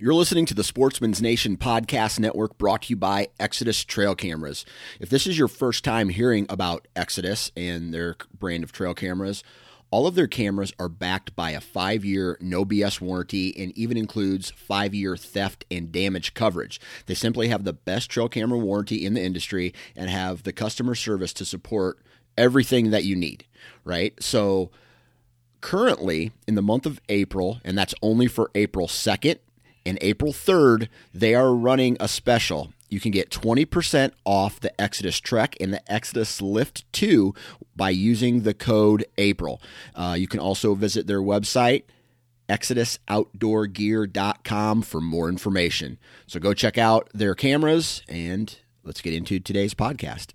You're listening to the Sportsman's Nation Podcast Network brought to you by Exodus Trail Cameras. If this is your first time hearing about Exodus and their brand of trail cameras, all of their cameras are backed by a five year no BS warranty and even includes five year theft and damage coverage. They simply have the best trail camera warranty in the industry and have the customer service to support everything that you need, right? So, currently in the month of April, and that's only for April 2nd and April 3rd, they are running a special. You can get 20% off the Exodus Trek and the Exodus Lift 2 by using the code April. Uh, you can also visit their website, exodusoutdoorgear.com, for more information. So go check out their cameras and let's get into today's podcast.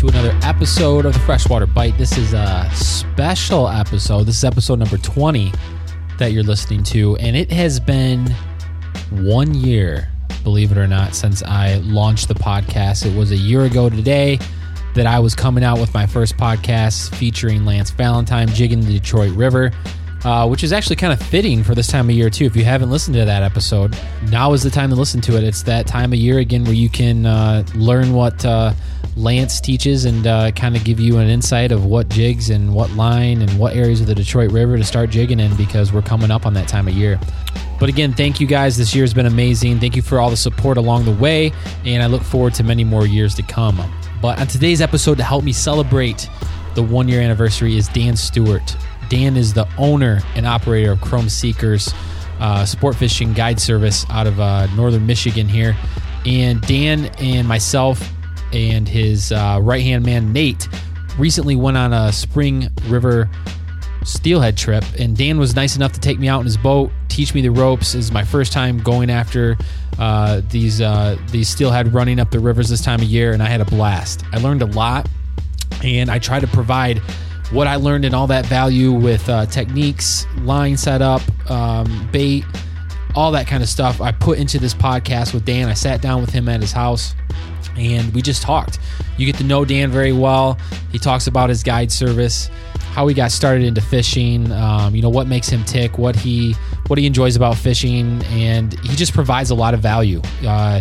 to another episode of the Freshwater Bite. This is a special episode. This is episode number 20 that you're listening to, and it has been one year, believe it or not, since I launched the podcast. It was a year ago today that I was coming out with my first podcast featuring Lance Valentine jigging the Detroit River. Uh, which is actually kind of fitting for this time of year too. If you haven't listened to that episode, now is the time to listen to it. It's that time of year again where you can uh, learn what uh, Lance teaches and uh, kind of give you an insight of what jigs and what line and what areas of the Detroit River to start jigging in because we're coming up on that time of year. But again, thank you guys. This year has been amazing. Thank you for all the support along the way, and I look forward to many more years to come. But on today's episode, to help me celebrate the one year anniversary, is Dan Stewart. Dan is the owner and operator of Chrome Seekers uh, sport fishing guide service out of uh, northern Michigan here. And Dan and myself and his uh, right hand man, Nate, recently went on a Spring River steelhead trip. And Dan was nice enough to take me out in his boat, teach me the ropes. This is my first time going after uh, these, uh, these steelhead running up the rivers this time of year, and I had a blast. I learned a lot, and I try to provide what I learned and all that value with uh, techniques, line setup, um, bait, all that kind of stuff. I put into this podcast with Dan. I sat down with him at his house and we just talked. You get to know Dan very well. He talks about his guide service, how he got started into fishing, um, you know what makes him tick, what he what he enjoys about fishing, and he just provides a lot of value. Uh,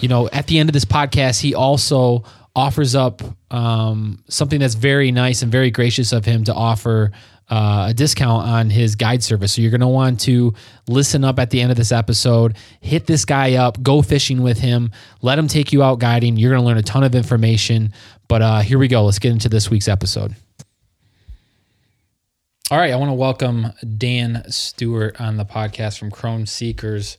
you know, at the end of this podcast, he also offers up um, something that's very nice and very gracious of him to offer uh, a discount on his guide service. So you're going to want to listen up at the end of this episode, hit this guy up, go fishing with him, let him take you out guiding. You're going to learn a ton of information. But uh, here we go. Let's get into this week's episode. All right, I want to welcome Dan Stewart on the podcast from Chrome Seekers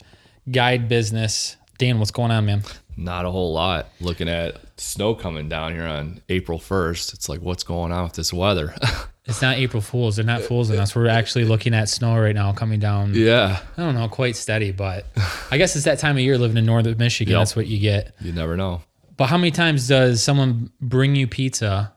Guide Business. Dan, what's going on, man? Not a whole lot. Looking at snow coming down here on April 1st, it's like, what's going on with this weather? It's not April Fools. They're not fools in us. We're actually looking at snow right now coming down. yeah, I don't know, quite steady, but I guess it's that time of year living in northern Michigan. Yep. That's what you get. you never know. But how many times does someone bring you pizza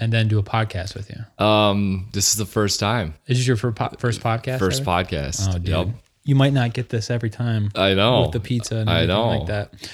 and then do a podcast with you? Um, this is the first time, Is this your po- first podcast? first ever? podcast. Oh, dude. Yep. You might not get this every time I know. with the pizza and I everything know. like that.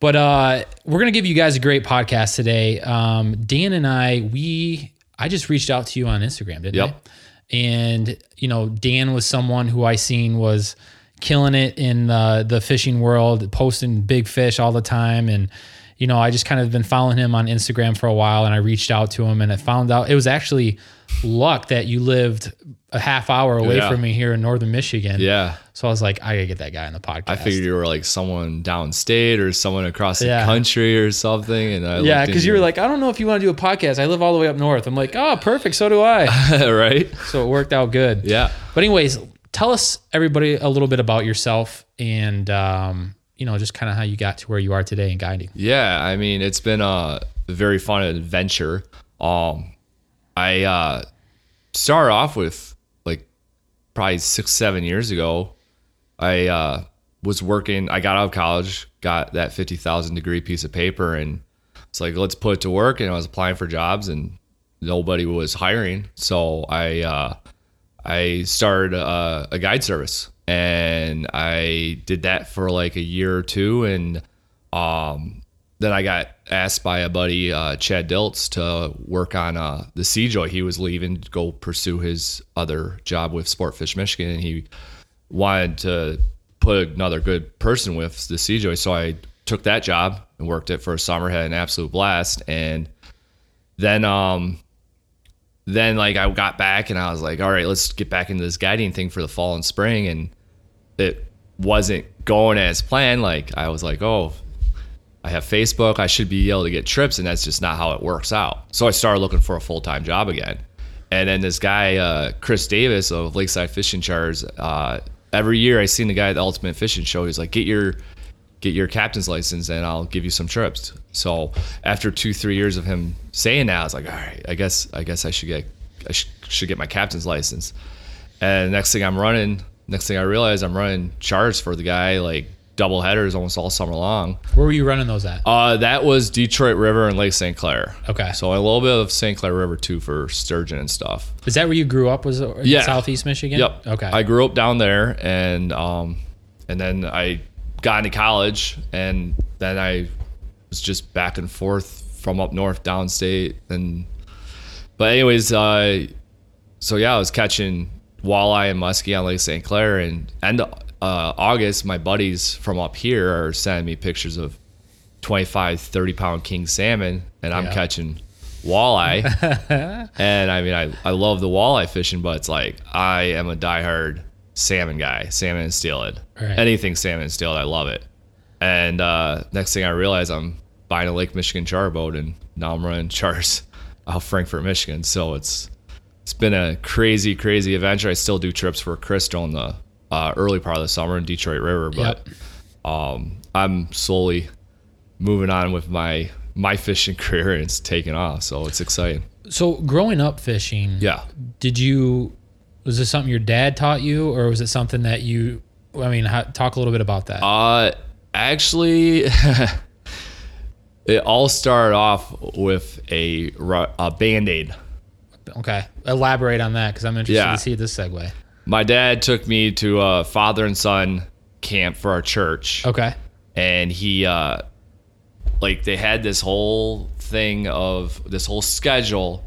But uh, we're gonna give you guys a great podcast today. Um, Dan and I, we, I just reached out to you on Instagram, didn't Yep. I? And you know, Dan was someone who I seen was killing it in the the fishing world, posting big fish all the time, and you know, I just kind of been following him on Instagram for a while, and I reached out to him, and I found out it was actually luck that you lived a half hour away Yeah. from me here in northern Michigan. Yeah. So I was like, I gotta get that guy on the podcast. I figured you were like someone downstate or someone across the Yeah. country or something. And I Yeah, because you were like, I don't know if you want to do a podcast. I live all the way up north. I'm like, oh, perfect. So do I. right? so it worked out good. Yeah. But anyways, tell us everybody a little bit about yourself and um, you know just kind of how you got to where you are today in guiding. Yeah, I mean, it's been a very fun adventure. Um, I uh, started off with like probably six, seven years ago, I uh, was working. I got out of college, got that fifty thousand degree piece of paper, and it's like let's put it to work. And I was applying for jobs, and nobody was hiring. So I uh, I started a, a guide service, and I did that for like a year or two, and um, then I got asked by a buddy, uh, Chad Diltz, to work on uh, the Seajoy. He was leaving to go pursue his other job with Sportfish Michigan, and he wanted to put another good person with the Seajoy. So I took that job and worked it for a summer, had an absolute blast, and then um, then like I got back and I was like, all right, let's get back into this guiding thing for the fall and spring, and it wasn't going as planned. Like I was like, oh, I have Facebook. I should be able to get trips, and that's just not how it works out. So I started looking for a full time job again. And then this guy, uh, Chris Davis of Lakeside Fishing Charters, uh, every year I seen the guy at the Ultimate Fishing Show. He's like, get your get your captain's license, and I'll give you some trips. So after two three years of him saying that, I was like, all right, I guess I guess I should get I sh- should get my captain's license. And next thing I'm running, next thing I realize I'm running charts for the guy like double headers almost all summer long. Where were you running those at? Uh, that was Detroit River and Lake St. Clair. Okay. So a little bit of St. Clair River too for sturgeon and stuff. Is that where you grew up? Was it Yeah. Southeast Michigan? Yep. Okay. I grew up down there, and um, and then I got into college, and then I was just back and forth from up north, downstate, and but anyways, uh, so yeah, I was catching walleye and muskie on Lake St. Clair, and end of, uh, August, my buddies from up here are sending me pictures of 25, 30 pound king salmon, and I'm Yeah. catching walleye. and I mean, I, I love the walleye fishing, but it's like I am a diehard salmon guy, salmon and steelhead. Right. Anything salmon and steelhead, I love it. And uh, next thing I realize, I'm buying a Lake Michigan char boat, and now I'm running chars out Frankfort, Michigan. So it's it's been a crazy, crazy adventure. I still do trips for Crystal in the uh, early part of the summer in Detroit River, but um, I'm slowly moving on with my my fishing career, and it's taking off. So it's exciting. so growing up fishing, Yeah. did you was this something your dad taught you or was it something that you I mean, how, talk a little bit about that. Uh, actually, it all started off with a, a band aid. okay. Elaborate on that cuz I'm interested Yeah. to see this segue. My dad took me to a father and son camp for our church. Okay. and he uh like they had this whole thing of this whole schedule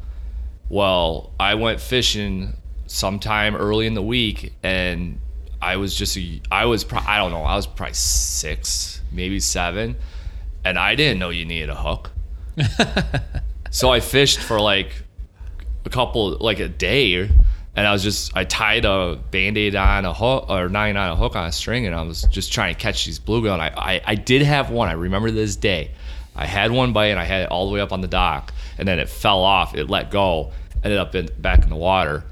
well i went fishing sometime early in the week and i was just a, i was pro- i don't know i was probably six maybe seven and i didn't know you needed a hook so i fished for like a couple like a day and I was just I tied a band-aid on a hook or nine on a hook on a string and I was just trying to catch these bluegill and I, I, I did have one. I remember this day. I had one bite and I had it all the way up on the dock and then it fell off. It let go, ended up in, back in the water.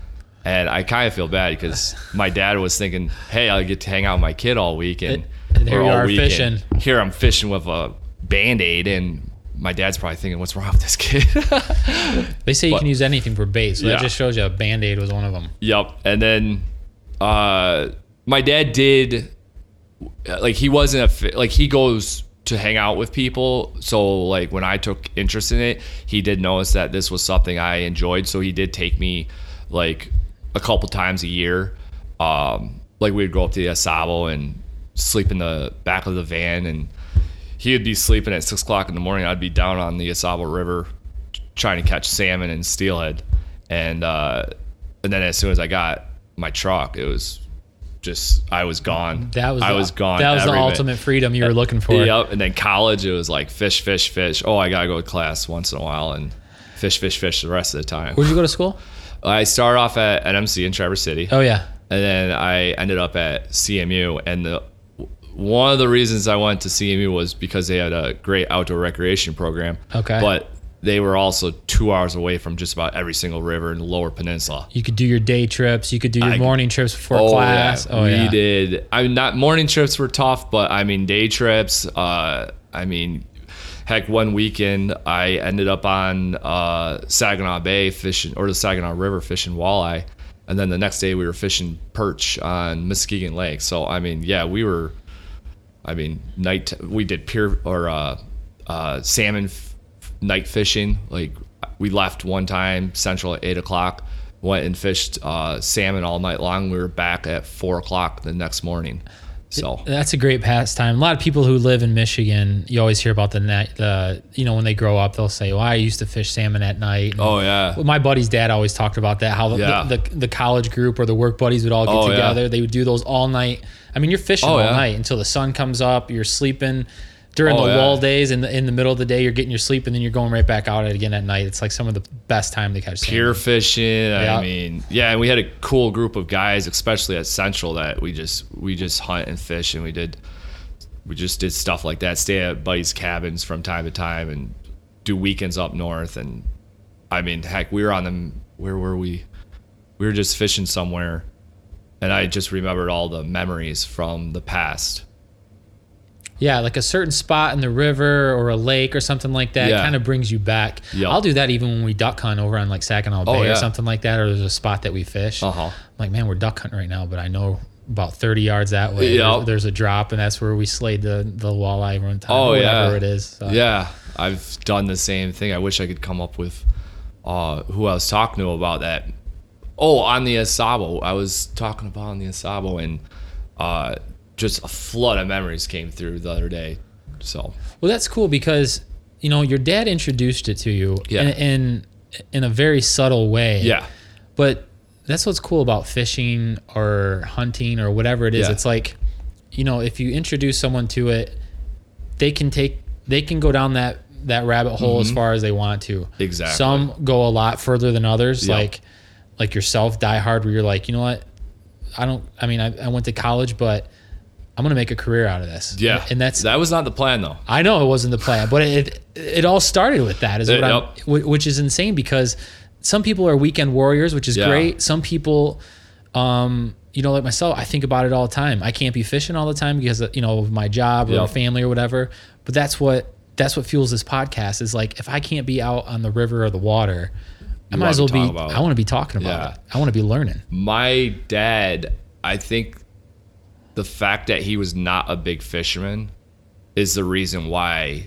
And I kind of feel bad because my dad was thinking, "Hey, I get to hang out with my kid all week, and, And here you all are week, fishing. Here I'm fishing with a band aid, and my dad's probably thinking, "What's wrong with this kid?" They say you But- can use anything for bait, so Yeah. that just shows you a band-aid was one of them. Yep. And then uh my dad did like he wasn't a like he goes to hang out with people. So like when I took interest in it, he did notice that this was something I enjoyed, so he did take me like a couple times a year. Um like we'd go up to the Au Sable and sleep in the back of the van and he would be sleeping at six o'clock in the morning. I'd be down on the Au Sable River trying to catch salmon and steelhead, and uh, and then as soon as I got my truck, it was just I was gone. That was I the, was gone. That was the ultimate freedom you were looking for. Yep. And then college, it was like fish, fish, fish. Oh, I gotta go to class once in a while and fish, fish, fish the rest of the time. Where'd you go to school? I started off at NMC in Traverse City Oh yeah. and then I ended up at CMU. And the one of the reasons I went to CMU was because they had a great outdoor recreation program. Okay. but they were also two hours away from just about every single river in the Lower Peninsula. You could do your day trips. You could do your I- morning trips before class. Yeah. Oh we yeah. did. I mean, not morning trips were tough, but I mean day trips. Uh, I mean, heck, one weekend I ended up on uh, Saginaw Bay fishing or the Saginaw River fishing walleye. and then the next day we were fishing perch on Muskegon Lake. So I mean, yeah, we were. I mean, night we did pier or uh, uh, salmon f- night fishing. Like we left one time central at eight o'clock, went and fished uh, salmon all night long. We were back at four o'clock the next morning. So That's a great pastime. A lot of people who live in Michigan, you always hear about the net. The you know when they grow up, they'll say, "Well, I used to fish salmon at night." And oh yeah, Well, my buddy's dad always talked about that. How the, Yeah. the, the, the college group or the work buddies would all get Oh, yeah. together. They would do those all night. I mean, you're fishing Oh, all yeah. night until the sun comes up. You're sleeping during Oh, the yeah. lull days. In the in the middle of the day, you're getting your sleep, and then you're going right back out again at night. It's like some of the best time to catch pier salmon. fishing. Yeah. I mean, yeah, and we had a cool group of guys, especially at Central, that we just we just hunt and fish, and we did we just did stuff like that. Stay at buddies' cabins from time to time, and do weekends up north. And I mean, heck, we were on them. Where were we? We were just fishing somewhere, and I just remembered all the memories from the past. Yeah, like a certain spot in the river or a lake or something like that Yeah. kind of brings you back. Yep. I'll do that even when we duck hunt over on like Saginaw Bay or Oh, yeah. something like that, or there's a spot that we fish. Uh huh. I'm like, man, we're duck hunting right now, but I know about 30 yards that way. Yep. There's, there's a drop, and that's where we slayed the, the walleye one time. Oh or whatever yeah, it is. So, Yeah, I've done the same thing. I wish I could come up with uh, who I was talking to about that. Oh, on the Au Sable, I was talking about on the Au Sable, and uh, just a flood of memories came through the other day. So Well, that's cool because you know your dad introduced it to you Yeah. in, in in a very subtle way. yeah, But that's what's cool about fishing or hunting or whatever it is. Yeah. It's like, you know, if you introduce someone to it, they can take they can go down that that rabbit hole as far as they want to. Mm-hmm. Exactly. Some go a lot further than others, Yep. like like yourself, die hard, where you're like, you know what? I don't. I mean, I, I went to college, but I'm gonna make a career out of this. yeah, and that's that was not the plan though. I know it wasn't the plan, but it it all started with that. Is what Uh, yep. which is insane because some people are weekend warriors, which is Yeah. great. Some people, um, you know, like myself, I think about it all the time. I can't be fishing all the time because you know of my job or Yep. family or whatever. But that's what that's what fuels this podcast. Is like if I can't be out on the river or the water, I might as well be. about. I want to be talking about Yeah. it. I want to be learning. My dad, I think the fact that he was not a big fisherman is the reason why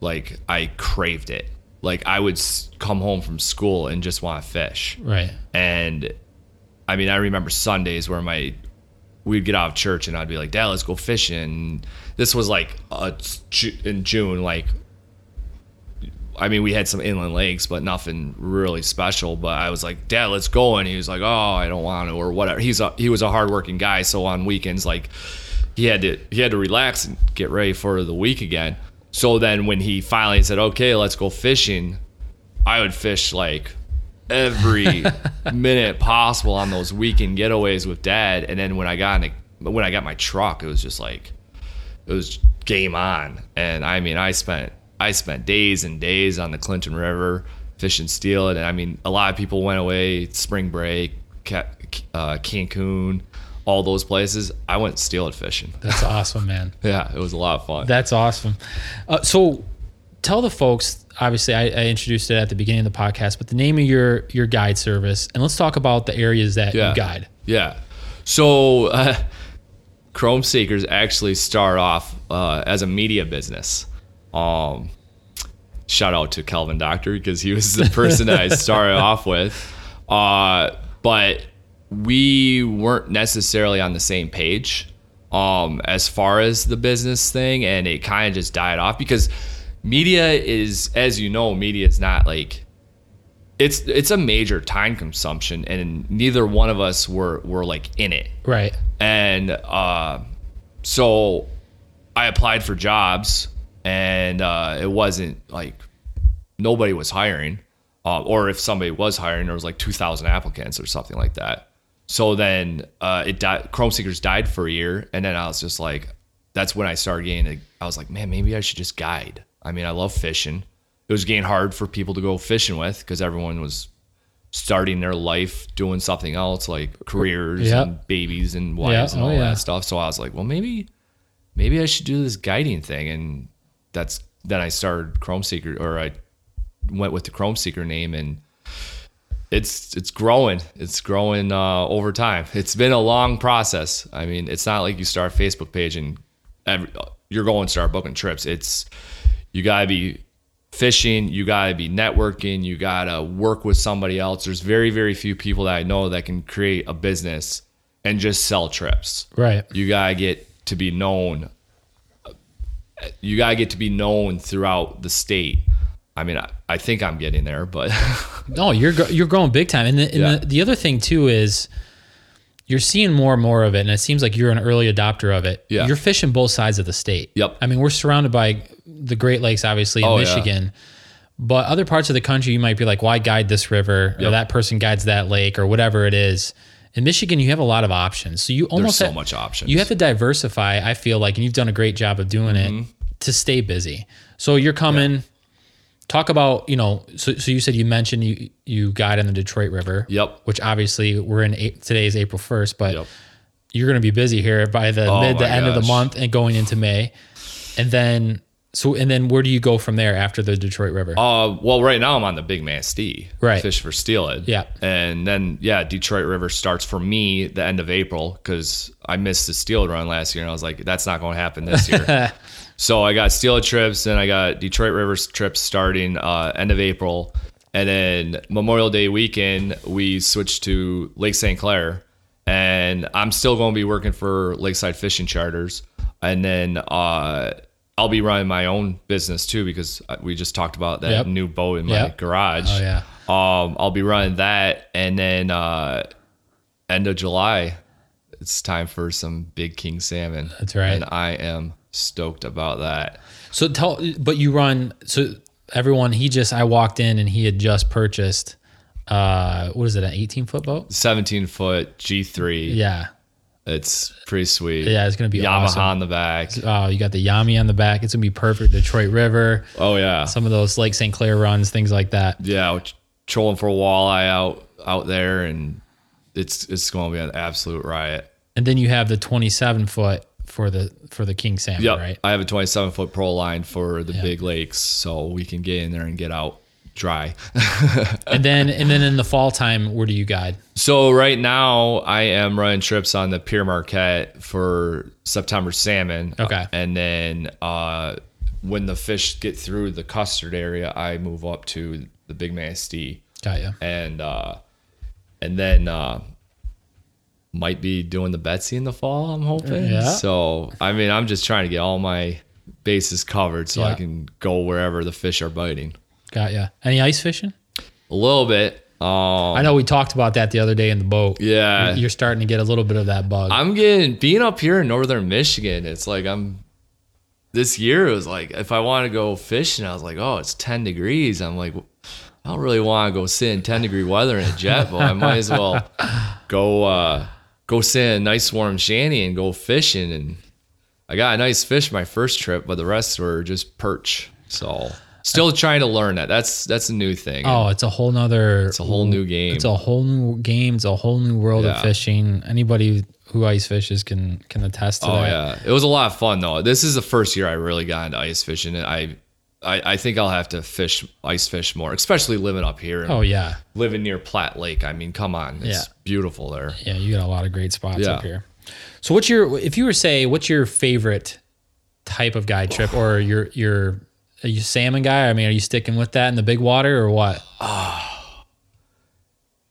like I craved it. Like I would come home from school and just want to fish. Right. And I mean, I remember Sundays where my we'd get out of church and I'd be like, "Dad, let's go fishing." This was like a, in June, like I mean, we had some inland lakes, but nothing really special. But I was like, "Dad, let's go," and he was like, "Oh, I don't want to," or whatever. He's a he was a hardworking guy, so on weekends, like he had to he had to relax and get ready for the week again. So then, when he finally said, "Okay, let's go fishing," I would fish like every minute possible on those weekend getaways with Dad. And then when I got in a, when I got my truck, it was just like it was game on. And I mean, I spent I spent days and days on the Clinton River fishing steel. And I mean, a lot of people went away spring break, Ca- uh, Cancun, all those places. I went steelhead fishing. That's awesome, man. Yeah, it was a lot of fun. That's awesome. Uh, so, tell the folks. Obviously, I, I introduced it at the beginning of the podcast, but the name of your your guide service, and let's talk about the areas that yeah. you guide. Yeah. So, uh, Chrome Seekers actually start off uh, as a media business. Um, shout out to Calvin Doctor because he was the person that I started off with. Uh, but we weren't necessarily on the same page um, as far as the business thing, and it kind of just died off because media is, as you know, media is not like it's it's a major time consumption, and neither one of us were were like in it Right. and uh, so I applied for jobs, and uh, it wasn't like nobody was hiring, uh, or if somebody was hiring, there was like two thousand applicants or something like that. So then uh, it died. Chrome Seekers died for a year, and then I was just like, that's when I started getting. I was like, man, maybe I should just guide. I mean, I love fishing. It was getting hard for people to go fishing with because everyone was starting their life doing something else like careers Yep. and babies and wives Yeah, and oh, all yeah. that stuff. So I was like, well, maybe, maybe I should do this guiding thing. And that's then I started Chrome Seeker, or I went with the Chrome Seeker name, and it's it's growing. It's growing uh, over time. It's been a long process. I mean, it's not like you start a Facebook page and every, you're going to start booking trips. It's you gotta be fishing. You gotta be networking. You gotta work with somebody else. There's very very few people that I know that can create a business and just sell trips. Right. You gotta get to be known. You gotta get to be known throughout the state. I mean, I, I think I'm getting there, but No, you're you're growing big time. And, the, and Yeah. the, the other thing too is you're seeing more and more of it, and it seems like you're an early adopter of it. Yeah. You're fishing both sides of the state. Yep. I mean, we're surrounded by the Great Lakes, obviously, in Oh, yeah. Michigan. But other parts of the country, you might be like, why guide this river? Or that person guides that lake or whatever it is. In Michigan, you have a lot of options. So you almost so have- much options. You have to diversify, I feel like, and you've done a great job of doing Mm-hmm. it to stay busy. So you're coming. Talk about you know. So, so you said you mentioned you you guide on the Detroit River. Yep. Which obviously we're in today is April first, but Yep. you're going to be busy here by the Oh mid the my end of the month and going into May, and then so and then where do you go from there after the Detroit River? Uh, well, right now I'm on the Big Manistee, Right. Fish for steelhead, Yeah. and then yeah, Detroit River starts for me the end of April because I missed the steelhead run last year, and I was like, that's not going to happen this year. so I got steelhead trips, and I got Detroit River trips starting uh, end of April, and then Memorial Day weekend we switched to Lake St. Clair, and I'm still going to be working for Lakeside Fishing Charters, and then. Uh, I'll be running my own business too because we just talked about that Yep. new boat in my Yep. garage. Oh, yeah. Um, I'll be running that, and then uh, end of July, it's time for some big king salmon. That's right. and I am stoked about that. So tell, but you run. So everyone, he just I walked in and he had just purchased. Uh, what is it? An 18 foot boat? 17 foot G3. Yeah. It's pretty sweet. Yeah, it's gonna be Yamaha awesome. on the back. Oh, you got the Yami on the back. It's gonna be perfect. Detroit River, Oh yeah, some of those Lake St. Clair runs, things like that. yeah. Trolling for a walleye out out there, and it's it's going to be an absolute riot. And then you have the 27 foot for the for the king salmon, Yep. right? I have a 27 foot pro line for the big lakes, so we can get in there and get out dry. And then and then in the fall time, where do you guide? so right now, I am running trips on the Pere Marquette for September salmon. Okay. and then uh, when the fish get through the Custer area, I move up to the Big Manistee, Got you. and uh, and then. Uh, might be doing the Betsie in the fall. I'm hoping. Yeah. So I mean, I'm just trying to get all my bases covered so I can go wherever the fish are biting. Got ya. Any ice fishing? A little bit. Um, I know we talked about that the other day in the boat. Yeah. You're starting to get a little bit of that bug. I'm getting being up here in northern Michigan. It's like I'm this year. It was like if I want to go fishing, I was like, oh, it's 10 degrees. I'm like, I don't really want to go sit in 10 degree weather in a jet boat. I might as well go uh, go sit in a nice warm shanty and go fishing. And I got a nice fish my first trip, but the rest were just perch. So still trying to learn that. That's that's a new thing. oh, it's a whole nother. it's a whole new game. It's a whole new game. It's a whole new world of fishing. Anybody who ice fishes can can attest to that. Oh that. yeah, it was a lot of fun though. This is the first year I really got into ice fishing, and I, I, I think I'll have to fish ice fish more, especially living up here. Oh yeah, living near Platte Lake. I mean, come on, it's Yeah. beautiful there. yeah. You got a lot of great spots Yeah. up here. So what's your if you were say what's your favorite type of guide trip or your your are you a salmon guy? I mean, are you sticking with that in the big water or what?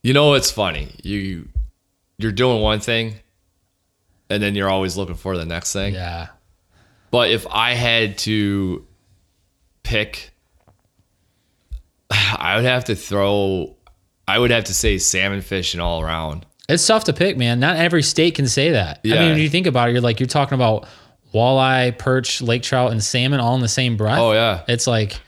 You know, it's funny. You, you're doing one thing, and then you're always looking for the next thing. Yeah. But if I had to pick, I would have to throw. I would have to say salmon fishing all around. It's tough to pick, man. Not every state can say that. I mean, when you think about it, you're like you're talking about walleye, perch, lake trout, and salmon all in the same breath. Oh yeah. It's like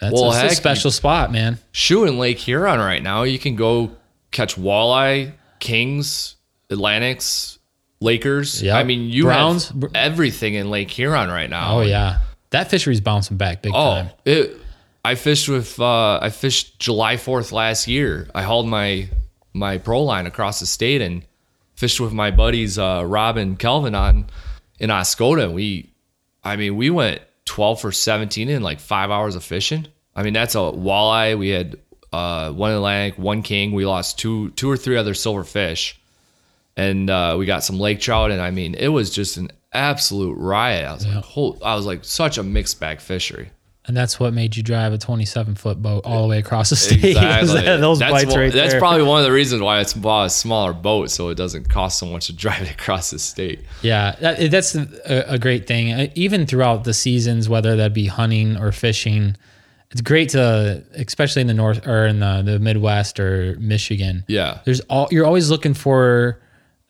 that's Well, a, it's a heck, special spot, man. shoot in Lake Huron right now. You can go catch walleye, kings, Atlantics, Lakers. Yeah, I mean, you Browns. have everything in Lake Huron right now. Oh yeah, that fishery's bouncing back big Oh, time. it. I fished with. Uh, I fished July Fourth last year. I hauled my my pro line across the state and fished with my buddies uh, Rob and Kelvin on in Oscoda. We, I mean, we went twelve for seventeen in like five hours of fishing. I mean, that's a walleye. We had uh, one Atlantic, one king. We lost two two or three other silver fish, and uh, we got some lake trout. And I mean, it was just an absolute riot. I was like, whole, I was like such a mixed bag fishery. And that's what made you drive a 27 foot boat all the way across the state. Exactly. those that's bites one- right That's there. probably one of the reasons why it's bought a smaller boat, so it doesn't cost so much to drive it across the state. Yeah, that, that's a, a great thing. Uh, Even throughout the seasons, whether that be hunting or fishing, it's great to, especially in the north or in the, the Midwest or Michigan. Yeah. there's all you're always looking for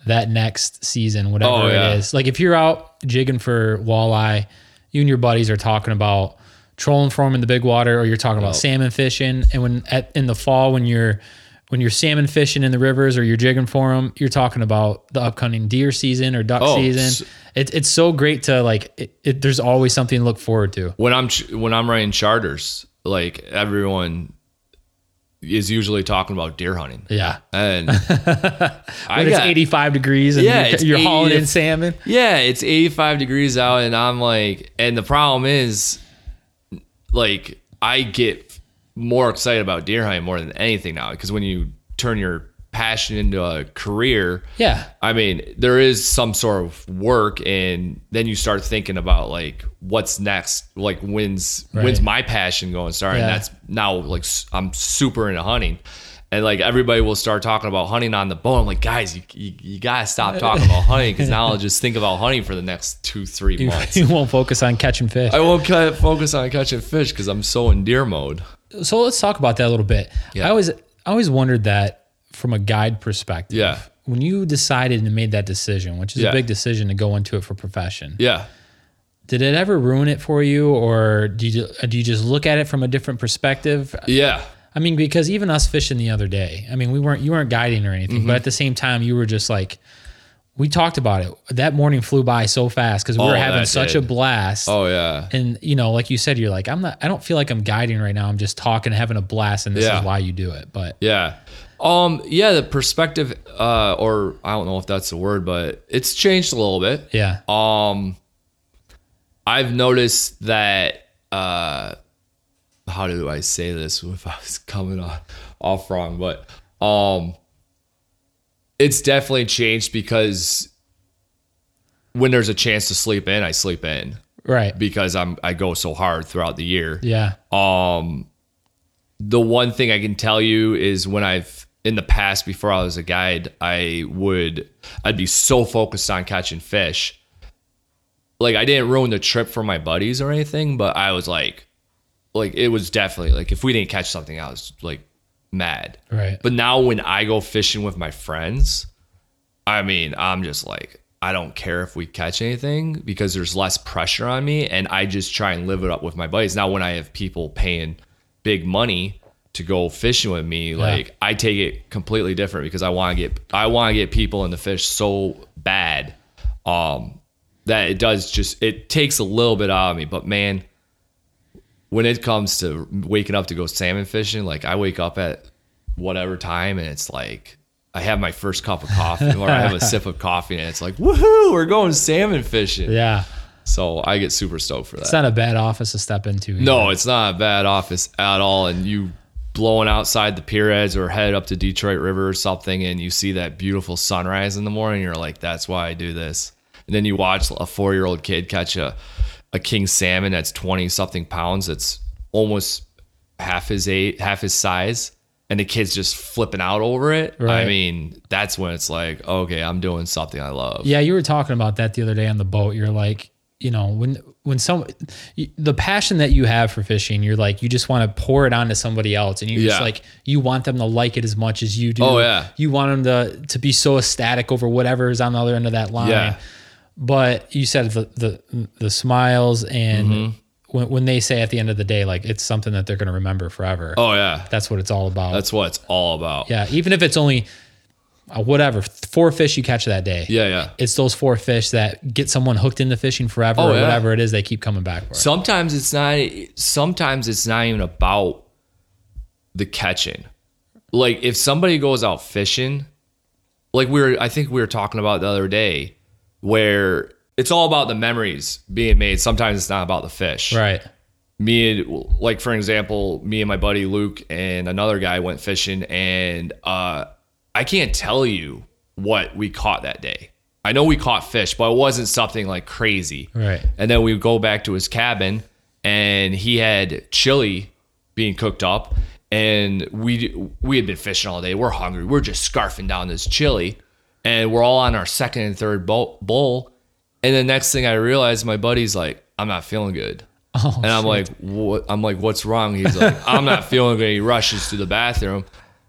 that next season, whatever Oh, yeah. it is. Like if you're out jigging for walleye, you and your buddies are talking about trolling for them in the big water, or you're talking about salmon fishing. And when at in the fall, when you're when you're salmon fishing in the rivers or you're jigging for them, you're talking about the upcoming deer season or duck Oh, season. It, it's so great to like. It, it, there's always something to look forward to. When I'm when I'm running charters, like everyone is usually talking about deer hunting, Yeah. and I When it's got- 85 degrees and Yeah, you're, you're hauling in salmon. Yeah, it's 85 degrees out, and I'm like, and the problem is, like, I get more excited about deer hunting more than anything now because when you turn your passion into a career, Yeah. I mean, there is some sort of work, and then you start thinking about like what's next. Like, when's when's my passion going to start? Yeah. And that's now like I'm super into hunting. And like everybody will start talking about hunting on the boat. I'm like, guys, you, you, you gotta stop talking about hunting because now I'll just think about hunting for the next two, three months. You won't focus on catching fish. I won't focus on catching fish because I'm so in deer mode. so let's talk about that a little bit. Yeah. I always I always wondered that from a guide perspective. Yeah. When you decided and made that decision, which is Yeah. a big decision to go into it for profession, Yeah. did it ever ruin it for you, or do you do you just look at it from a different perspective? Yeah. I mean, because even us fishing the other day, I mean, we weren't you weren't guiding or anything, Mm-hmm. but at the same time, you were just like. We talked about it. That morning flew by so fast because we were Oh, having such did. a blast. Oh yeah. And you know, like you said, you're like, I'm not. I don't feel like I'm guiding right now. I'm just talking, having a blast, and this Yeah. is why you do it. But Yeah. Um. Yeah. The perspective, uh, or I don't know if that's the word, but it's changed a little bit. yeah, Um, I've noticed that. Uh, how do I say this if I was coming off, off wrong? But um, it's definitely changed because when there's a chance to sleep in, I sleep in right. because I'm I go so hard throughout the year. Yeah, Um, the one thing I can tell you is when I've in the past before I was a guide, I would I'd be so focused on catching fish. Like I didn't ruin the trip for my buddies or anything, but I was like, like it was definitely like if we didn't catch something, I was like mad. right. But now when I go fishing with my friends, I mean, I'm just like, I don't care if we catch anything because there's less pressure on me and I just try and live it up with my buddies. Now when I have people paying big money to go fishing with me, like I take it completely different because I want to get I want to get people in the fish so bad um that it does just it takes a little bit out of me, but man, when it comes to waking up to go salmon fishing, like I wake up at whatever time and it's like I have my first cup of coffee or I have a sip of coffee and it's like, woohoo, we're going salmon fishing. Yeah, So I get super stoked for that. it's not a bad office to step into. either. No, it's not a bad office at all. And you blowing outside the pier heads or head up to Detroit River or something and you see that beautiful sunrise in the morning, you're like, that's why I do this. And then you watch a four year old kid catch a, a king salmon that's 20 something pounds. That's almost half his eight, half his size. And the kid's just flipping out over it. I mean, that's when it's like, okay, I'm doing something I love. Yeah, you were talking about that the other day on the boat. You're like, you know, when when some the passion that you have for fishing, you're like, you just want to pour it onto somebody else, and you just like you want them to like it as much as you do. Oh, yeah. you want them to to be so ecstatic over whatever is on the other end of that line. Yeah. But you said the the the smiles and Mm-hmm. when when they say at the end of the day, like it's something that they're going to remember forever. Oh, yeah. That's what it's all about. That's what it's all about. yeah, even if it's only uh, whatever four fish you catch that day Yeah. Yeah. it's those four fish that get someone hooked into fishing forever Oh, or yeah. whatever it is they keep coming back for. sometimes it's not sometimes it's not even about the catching like if somebody goes out fishing like we were i think we were talking about the other day where it's all about the memories being made sometimes it's not about the fish right. me and like for example, me and my buddy Luke and another guy went fishing, and uh, I can't tell you what we caught that day. I know we caught fish, but it wasn't something like crazy. Right. And then we go back to his cabin, and he had chili being cooked up, and we we had been fishing all day. We're hungry. We're just scarfing down this chili, and we're all on our second and third bowl. and the next thing I realized, my buddy's like, "I'm not feeling good." Oh, And I'm like, what? I'm like, what's wrong? He's like, I'm not feeling good. He rushes to the bathroom.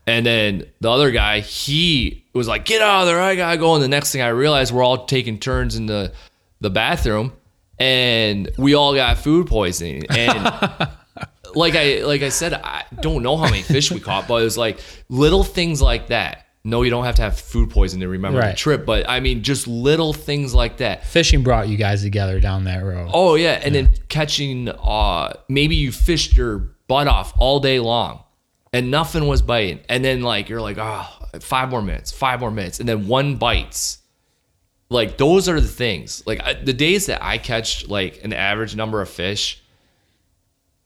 And then the other guy, he was like, get out of there. I gotta go. And the next thing I realized, we're all taking turns in the, the bathroom and we all got food poisoning. And like I, like I said, I don't know how many fish we caught, but it was like little things like that. No, you don't have to have food poisoning to remember the trip, but I mean, just little things like that. fishing brought you guys together down that road. Oh yeah, and then catching uh maybe you fished your butt off all day long and nothing was biting. And then like you're like, oh, five more minutes, five more minutes." And then one bites. Like those are the things. Like I, the days that I catch like an average number of fish,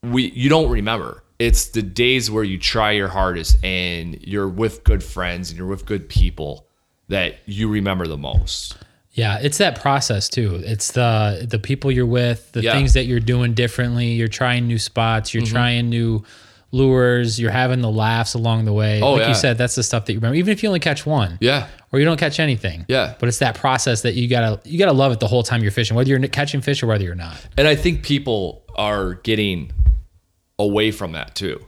we you don't remember. It's the days where you try your hardest and you're with good friends and you're with good people that you remember the most. Yeah, it's that process too. It's the the people you're with, the Yeah. Mm-hmm. things that you're doing differently. You're trying new spots. You're trying new lures. You're having the laughs along the way. Oh, like yeah. you said, that's the stuff that you remember. Even if you only catch one, Yeah. or you don't catch anything. Yeah. But it's that process that you gotta you gotta love it the whole time you're fishing, whether you're catching fish or whether you're not. And I think people are getting away from that too.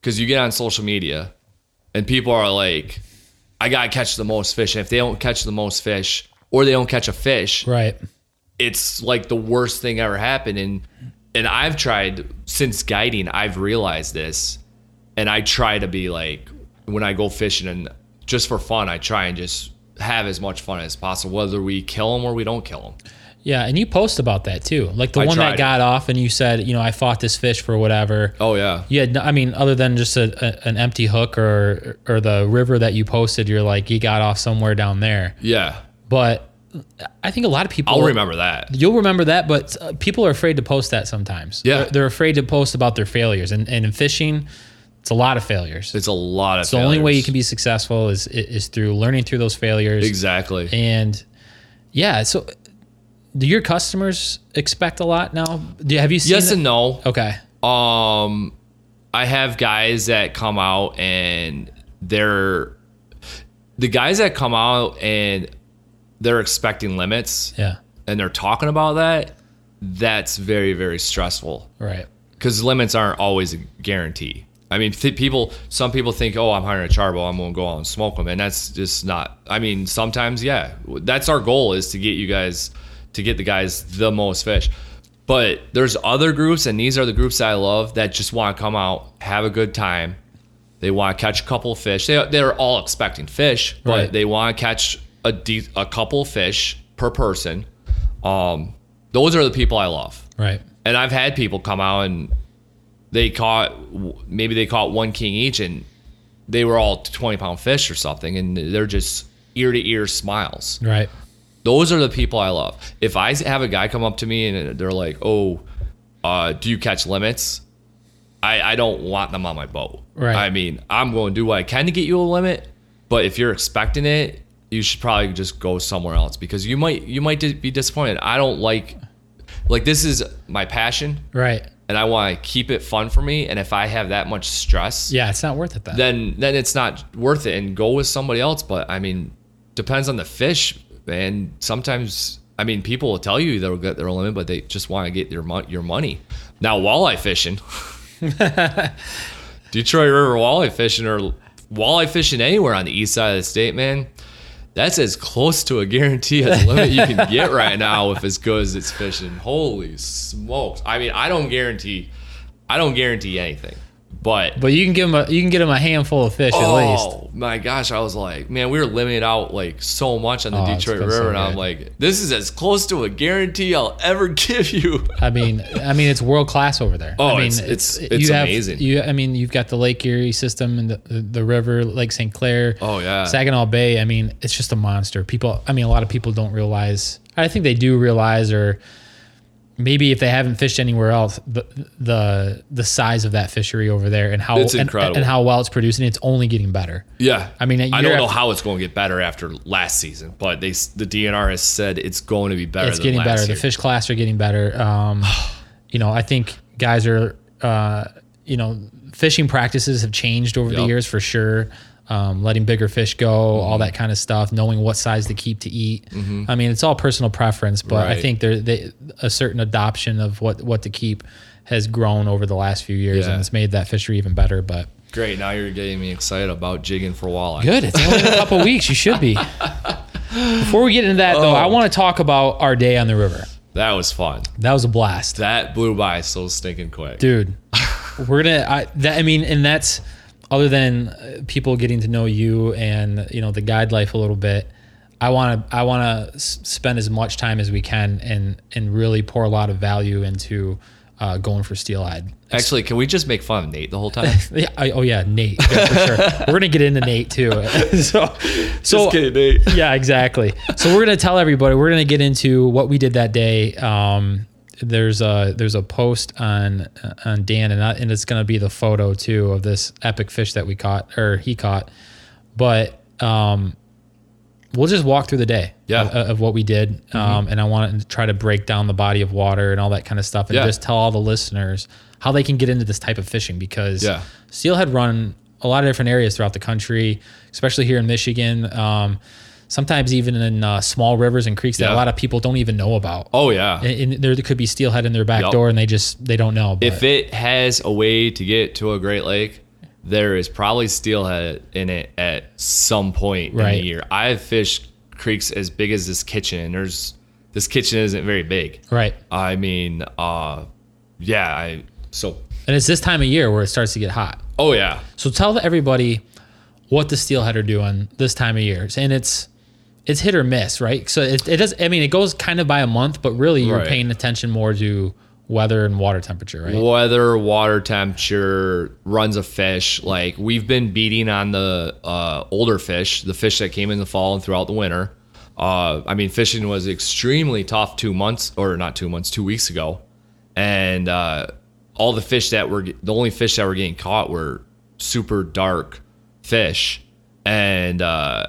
Because you get on social media and people are like, I got to catch the most fish. And if they don't catch the most fish or they don't catch a fish, Right. it's like the worst thing ever happened. And, and I've tried, since guiding, I've realized this. And I try to be like, when I go fishing and just for fun, I try and just have as much fun as possible, whether we kill them or we don't kill them. Yeah, and you post about that too. Like the I one tried. that got off, and you said, you know, I fought this fish for whatever. Oh, yeah. Yeah, no, I mean, other than just a, a, an empty hook or or the river that you posted, you're like, you got off somewhere down there. Yeah. But I think a lot of people I'll remember that. You'll remember that, but uh, people are afraid to post that sometimes. Yeah. they're, they're afraid to post about their failures, and, and in fishing, it's a lot of failures. It's a lot of It's the only way you can be successful is is through learning through those failures. Exactly. And yeah, so do your customers expect a lot now? Do you, have you seen? Yes that- and no. Okay. Um, I have guys that come out and they're the guys that come out and they're expecting limits Yeah. and they're talking about that. That's very very stressful Right. because limits aren't always a guarantee. I mean, th- people. Some people think, "Oh, I'm hiring a charbo. I'm gonna go out and smoke them," and that's just not. I mean, sometimes, yeah, that's our goal is to get you guys to get the guys the most fish. But there's other groups, and these are the groups I love that just want to come out, have a good time. They want to catch a couple of fish. They, they're all expecting fish, but Right. they want to catch a de- a couple of fish per person. Um, those are the people I love Right. and I've had people come out and they caught maybe they caught one king each and they were all 20 pound fish or something and they're just ear to ear smiles. Right. Those are the people I love. If I have a guy come up to me and they're like, "Oh, uh, do you catch limits?" I, I don't want them on my boat. Right. I mean, I'm going to do what I can to get you a limit, but if you're expecting it, you should probably just go somewhere else because you might you might be disappointed. I don't like like this is my passion Right. and I want to keep it fun for me. And if I have that much stress, Yeah, it's not worth it then. then then it's not worth it. And go with somebody else. But I mean, depends on the fish. And sometimes, I mean, people will tell you they'll get their limit, but they just want to get your mon- your money. Now, walleye fishing, Detroit River walleye fishing, or walleye fishing anywhere on the east side of the state, man. That's as close to a guarantee as limit you can get right now if as good as it's fishing. Holy smokes! I mean, I don't guarantee, I don't guarantee anything, but but you can give them a you can get them a handful of fish at oh, least. Oh my gosh, I was like, man, we were limited out like so much on the Oh, Detroit River, and I'm like, this is as close to a guarantee I'll ever give you. I mean, I mean, it's world class over there. Oh, I mean, it's- it's- it's you have, amazing. You, I mean, you've got the Lake Erie system and the, the, the river, Lake St. Clair. Oh, yeah. Saginaw Bay. I mean, it's just a monster. People, I mean, a lot of people don't realize. I think they do realize, or maybe if they haven't fished anywhere else, the the the size of that fishery over there and how and, and how well it's producing, it's only getting better. Yeah, I mean, I don't know how it's going to get better after last season, but they the DNR has said it's going to be better. it's getting better. Year. The fish class are getting better. Um, you know, I think guys are, uh, you know, fishing practices have changed over the years for sure. Um, letting bigger fish go, all that kind of stuff, knowing what size to keep to eat. I mean, it's all personal preference, but I think there they, a certain adoption of what what to keep has grown over the last few years, Yeah. and it's made that fishery even better. But Great, now you're getting me excited about jigging for walleye. Good. It's only a couple weeks. You should be. Before we get into that, though, Oh. I want to talk about our day on the river. That was fun. That was a blast, That blew by so stinking quick. dude. We're gonna. I, that I mean, and that's other than uh, people getting to know you and you know the guide life a little bit. I want to. I want to spend as much time as we can and and really pour a lot of value into uh, going for steelhead. Actually, can we just make fun of Nate the whole time? Yeah, I, oh yeah, Nate. Yeah, for sure. We're gonna get into Nate too. so, so kidding, Nate. yeah, exactly. So we're gonna tell everybody. We're gonna get into what we did that day. Um, there's a there's a post on on Dan and I, and it's gonna be the photo too of this epic fish that we caught or he caught. But um, we'll just walk through the day Yeah. Mm-hmm. of, of what we did. Um, and I want to try to break down the body of water and all that kind of stuff and Yeah. just tell all the listeners how they can get into this type of fishing because Yeah. steelhead run a lot of different areas throughout the country, especially here in Michigan. Um, sometimes even in uh, small rivers and creeks that a lot of people don't even know about. Oh yeah. And, and there could be steelhead in their back Yup. door and they just they don't know. But if it has a way to get to a Great Lake, there is probably steelhead in it at some point in Right. the year. I've fished creeks as big as this kitchen, and there's this kitchen isn't very big. right, I mean, uh, yeah. I so and it's this time of year where it starts to get hot. oh yeah, So tell everybody what the steelhead are doing this time of year, and it's it's hit or miss, right? So it, it does. I mean, it goes kind of by a month, but really you're Right. paying attention more to weather and water temperature, right? weather, water temperature, runs of fish. Like we've been beating on the uh, older fish, the fish that came in the fall and throughout the winter. Uh, I mean, fishing was extremely tough two months, or not two months, two weeks ago, and uh, all the fish that were the only fish that were getting caught were super dark fish, and uh,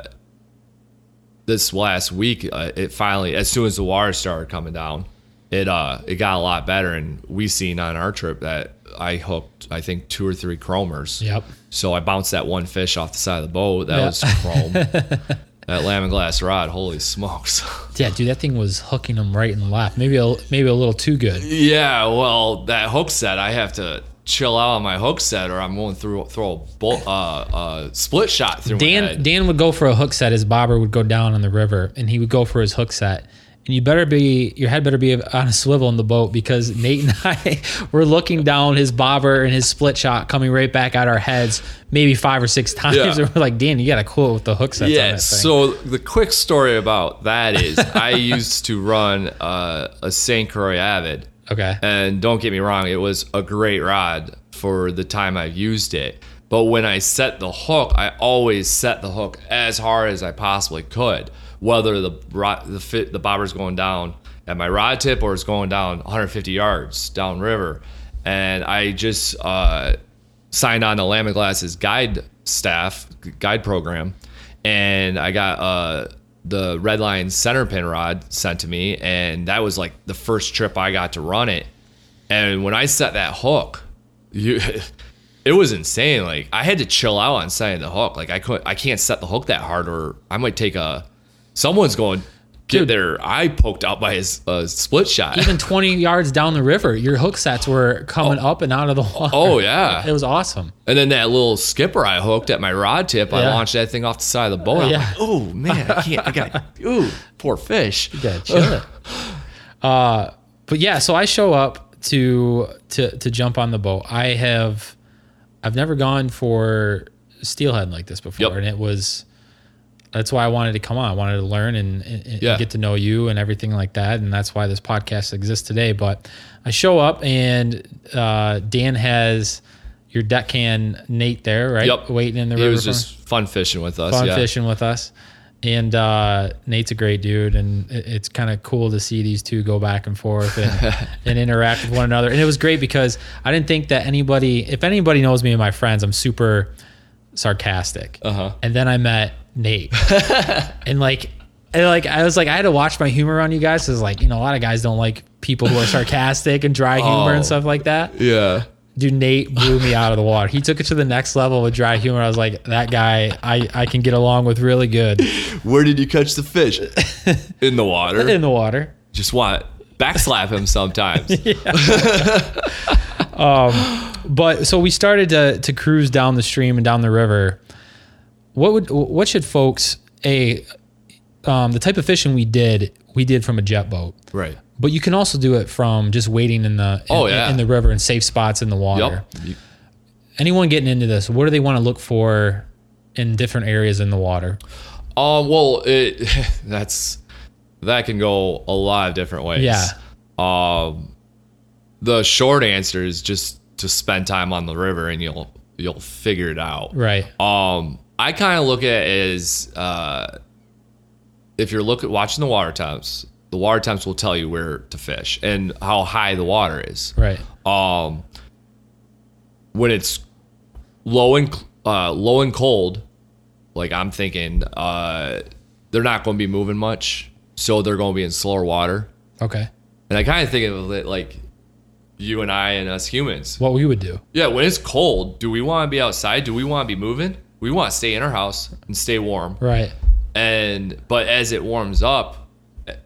this last week, uh, it finally, as soon as the water started coming down, it uh it got a lot better, and we seen on our trip that I hooked I think two or three chromers. Yep. So I bounced that one fish off the side of the boat. That Yeah. was chrome. that and glass rod. Holy smokes. Yeah, dude, that thing was hooking them right and left. Maybe a, maybe a little too good. yeah. Well, that hook set, I have to chill out on my hook set, or I'm going through throw a bolt, uh, uh, split shot through my Dan head. Dan would go for a hook set. His bobber would go down on the river, and he would go for his hook set. And you better be your head better be on a swivel in the boat because Nate and I were looking down his bobber and his split shot coming right back at our heads, maybe five or six times. Yeah. And we're like, Dan, you got to quote with the hook sets. on Yeah. So the quick story about that is I used to run uh, a St. Croix Avid. Okay, And don't get me wrong, it was a great rod for the time I've used it. But when I set the hook, I always set the hook as hard as I possibly could, whether the the fit, the bobber's going down at my rod tip or it's going down 150 yards downriver. And I just uh, signed on to Lamiglas's guide staff guide program, and I got uh, the red line center pin rod sent to me, and that was like the first trip I got to run it. And when I set that hook, you it was insane. Like I had to chill out on setting the hook. Like I could I can't set the hook that hard or I might take a someone's going get Dude. their eye poked out by his uh, split shot. even 20 yards down the river, your hook sets were coming up and out of the water. Oh, yeah. it was awesome. And then that little skipper I hooked at my rod tip, I launched that thing off the side of the boat. Yeah. like, oh man, I can't I got ooh, poor fish. You gotta chill. Uh, but yeah, so I show up to to to jump on the boat. I have I've never gone for steelhead like this before, Yep. and it was that's why I wanted to come on. I wanted to learn and, and, Yeah. get to know you and everything like that, and that's why this podcast exists today. But I show up and uh, Dan has your deckhand Nate there, right? Yep. waiting in the river. It was just fun fishing with us. fun yeah. fishing with us. and uh, Nate's a great dude, and it, it's kind of cool to see these two go back and forth and, and interact with one another. And it was great because I didn't think that anybody, if anybody knows me and my friends, I'm super sarcastic. Uh-huh. And then I met Nate, and like, and like I was like I had to watch my humor on you guys because like you know a lot of guys don't like people who are sarcastic and dry humor Oh. and stuff like that. Yeah. Dude, Nate blew me out of the water. He took it to the next level with dry humor. I was like, that guy, I, I can get along with really good Where did you catch the fish? In the water. in the water. Just want backslap him sometimes. Um, but so we started to to cruise down the stream and down the river. What would what should folks a um, the type of fishing we did we did from a jet boat, right. but you can also do it from just waiting in the in, Oh, yeah. in the river and safe spots in the water. Yep. Anyone getting into this, what do they want to look for in different areas in the water? Uh, well, it that's that can go a lot of different ways. Yeah. Um, the short answer is just to spend time on the river, and you'll you'll figure it out. Right. Um, I kind of look at it as uh, if you're looking watching the water temps, the water temps will tell you where to fish and how high the water is. Right. Um, when it's low and uh, low and cold, like I'm thinking, uh, they're not going to be moving much, so they're going to be in slower water. Okay. And I kind of think of it like you and I and us humans. What we would do. Yeah, when it's cold, do we want to be outside? Do we want to be moving? We want to stay in our house and stay warm. Right. And but as it warms up,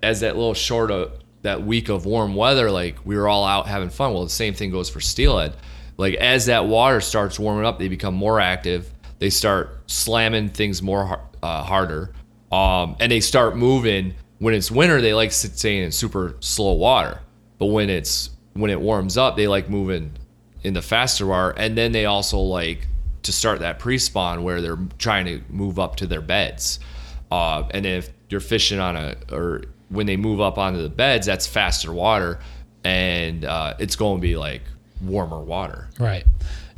as that little short of that week of warm weather, like we were all out having fun. Well, the same thing goes for steelhead. Like as that water starts warming up, they become more active. They start slamming things more uh, harder, um, and they start moving. When it's winter, they like sit- staying in super slow water. But when it's when it warms up, they like moving in the faster water, and then they also like to start that pre-spawn where they're trying to move up to their beds. Uh, and if you're fishing on a or when they move up onto the beds, that's faster water, and uh, it's going to be like warmer water. Right.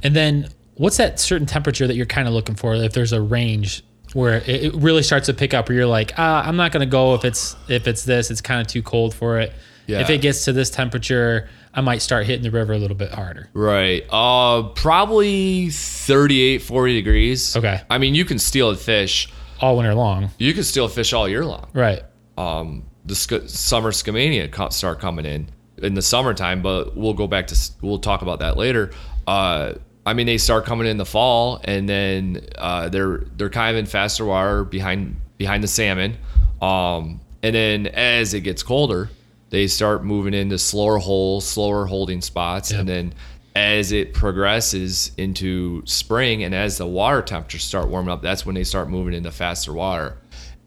And then what's that certain temperature that you're kind of looking for if there's a range where it, really starts to pick up where you're like, ah, I'm not going to go if it's if it's this, it's kind of too cold for it. Yeah. If it gets to this temperature, I might start hitting the river a little bit harder. Right. Uh, probably 38, 40 degrees. Okay. I mean, you can steal a fish. All winter long. You can steal a fish all year long. Right. um, the sc- summer Skamania start coming in in the summertime, but we'll go back to we'll talk about that later. Uh, I mean, they start coming in the fall, and then uh, they're they're kind of in faster water behind behind the salmon, um, and then as it gets colder, they start moving into slower holes, slower holding spots, and then as it progresses into spring and as the water temperatures start warming up, that's when they start moving into faster water.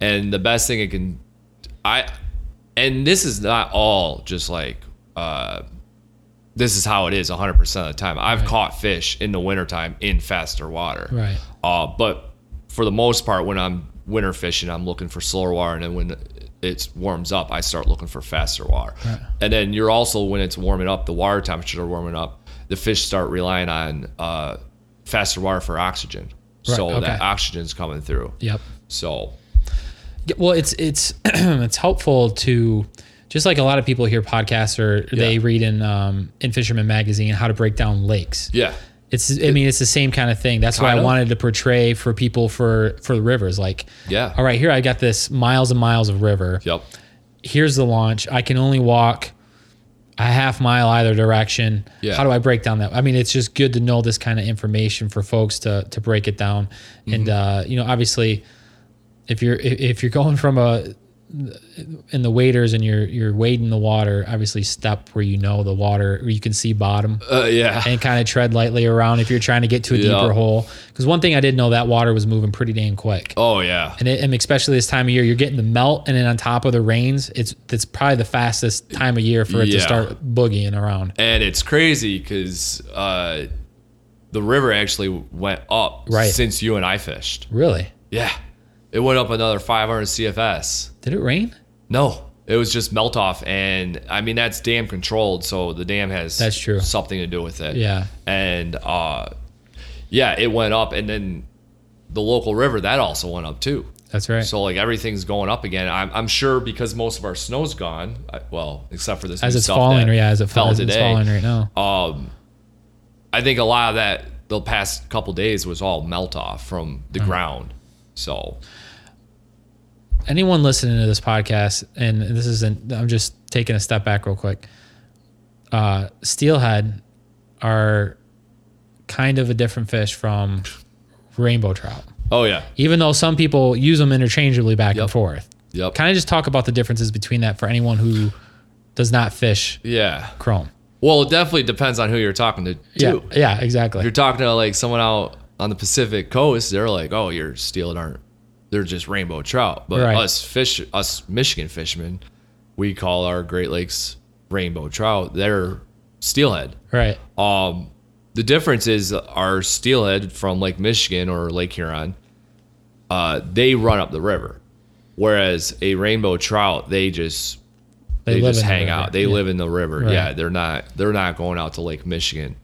And the best thing it can I and this is not all just like uh this is how it is 100% of the time. I've caught fish in the wintertime in faster water. Right. Uh but for the most part when I'm winter fishing, I'm looking for slower water and then when it warms up, I start looking for faster water. And then you're also when it's warming up, the water temperatures are warming up, the fish start relying on uh faster water for oxygen. so Right, that oxygen's coming through. Yep. So Yeah, Well, it's it's it's helpful to just like a lot of people hear podcasts or they Yeah. read in um, in Fisherman Magazine how to break down lakes. yeah. It's I mean it's the same kind of thing. That's why I of. wanted to portray for people for for the rivers. Like, Yeah. all right, here I got this miles and miles of river. Yep. Here's the launch. I can only walk a half mile either direction. Yeah. How do I break down that? I mean, it's just good to know this kind of information for folks to to break it down. Mm-hmm. And uh, you know, obviously, if you're if you're going from a in the waders and you're you're wading the water, obviously step where you know the water, where you can see bottom Uh, yeah. and kind of tread lightly around if you're trying to get to a Yeah. deeper hole. Because one thing I did know that water was moving pretty dang quick. Oh yeah. And, it, and especially this time of year, you're getting the melt, and then on top of the rains, it's it's probably the fastest time of year for it to start boogieing around. And it's crazy because uh, the river actually went up Right. since you and I fished. Really? Yeah. It went up another 500 CFS. Did it rain? No, it was just melt off. And I mean, that's dam controlled. So the dam has That's true. something to do with it. Yeah. And uh, yeah, it went up. And then the local river, that also went up too. That's right. So like everything's going up again. I'm, I'm sure because most of our snow's gone. I, well, except for this as new it's stuff falling, that yeah, as it fell falls, it's today. falling right now. Um, I think a lot of that the past couple days was all melt off from the Mm-hmm. ground. So anyone listening to this podcast, and this isn't, I'm just taking a step back real quick. Uh, steelhead are kind of a different fish from rainbow trout, oh yeah, even though some people use them interchangeably back and forth. yep, Kind of just talk about the differences between that for anyone who does not fish yeah. chrome. Well, it definitely depends on who you're talking to. Yeah, yeah, exactly. If you're talking to like someone out on the Pacific coast, they're like, "Oh, your steelhead aren't. They're just rainbow trout." But Right. us fish, us Michigan fishermen, we call our Great Lakes rainbow trout. They're steelhead. right. Um, the difference is our steelhead from Lake Michigan or Lake Huron, uh, they run up the river, whereas a rainbow trout they just They they, just in the hang out. They Yeah. live in the river. Right. Yeah, they're not they're not going out to Lake Michigan.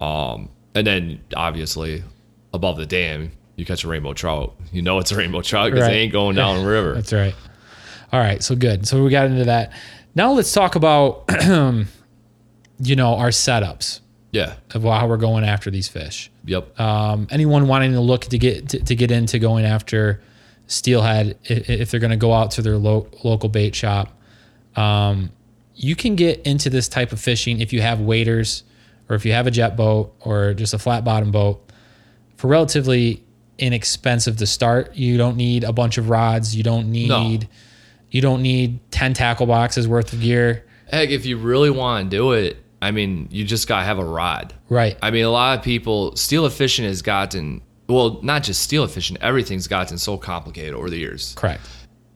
Um, and then obviously above the dam, you catch a rainbow trout. You know it's a rainbow trout because Right. they ain't going down the river. That's right. All right, so good. So we got into that. Now let's talk about, you know, our setups yeah. of how we're going after these fish. Yep. Um, anyone wanting to look to get to, to get into going after steelhead, i- i- if they're going to go out to their lo- local bait shop, um, you can get into this type of fishing if you have waders or if you have a jet boat or just a flat bottom boat for relatively inexpensive to start. You don't need a bunch of rods. You don't need no. you don't need 10 tackle boxes worth of gear. Heck, if you really want to do it, I mean, you just gotta have a rod. Right. I mean, a lot of people steel fishing has gotten well, not just steel fishing. Everything's gotten so complicated over the years. Correct.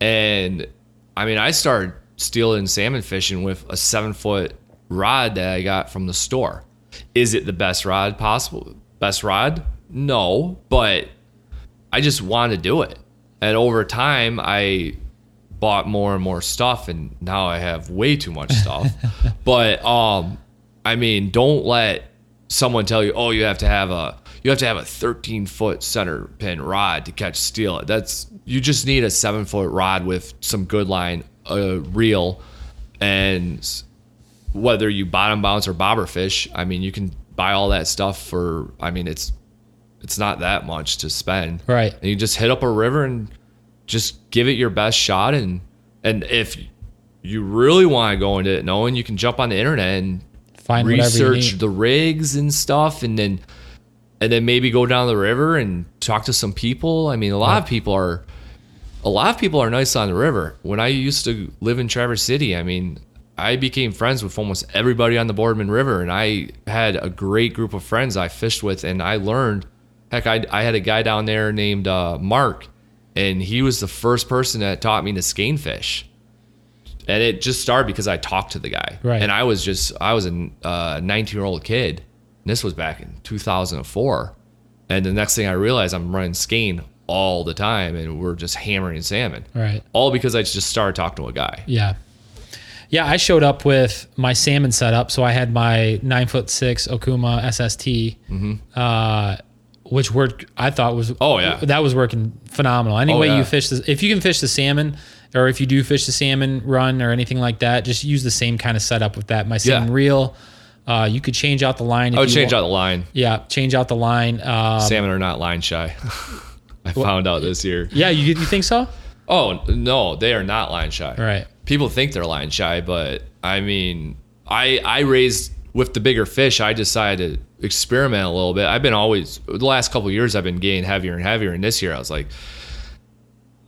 And I mean, I started steelhead and salmon fishing with a seven foot rod that I got from the store. Is it the best rod possible? Best rod? No, but I just wanted to do it. And over time, I bought more and more stuff, and now I have way too much stuff. but um, I mean, don't let someone tell you, oh, you have to have a you have to have a 13 foot center pin rod to catch steel. That's you just need a seven foot rod with some good line, a reel, and whether you bottom bounce or bobber fish, I mean, you can buy all that stuff for. I mean, it's it's not that much to spend, Right. And you just hit up a river and just give it your best shot, and and if you really want to go into it knowing you can jump on the internet and Find research the rigs and stuff and then and then maybe go down the river and talk to some people. I mean a lot of people are a lot of people are nice on the river. When i used to live in traverse city i mean i became friends with almost everybody on the boardman river and i had a great group of friends i fished with and i learned heck i, I had a guy down there named uh, mark and he was the first person that taught me to skein fish and it just started because I talked to the guy. Right. And I was just I was a 19 year old kid. And this was back in 2004. And the next thing I realized, I'm running skein all the time, and we're just hammering salmon. Right. All because I just started talking to a guy. Yeah. Yeah, I showed up with my salmon setup. So I had my nine foot six Okuma SST, uh, which worked, I thought was, Oh, yeah. that was working phenomenal. Any Oh, way yeah. you fish this, if you can fish the salmon, or if you do fish the salmon run or anything like that, just use the same kind of setup with that. My salmon Yeah. reel, uh, you could change out the line. If I would change want- out the line. Yeah, change out the line. Um, Salmon are not line shy. I found out this year. yeah, you, you think so? Oh no, they are not line shy. Right. People think they're line shy, but I mean, I I raised with the bigger fish. I decided to experiment a little bit. I've been always the last couple of years. I've been getting heavier and heavier, and this year I was like,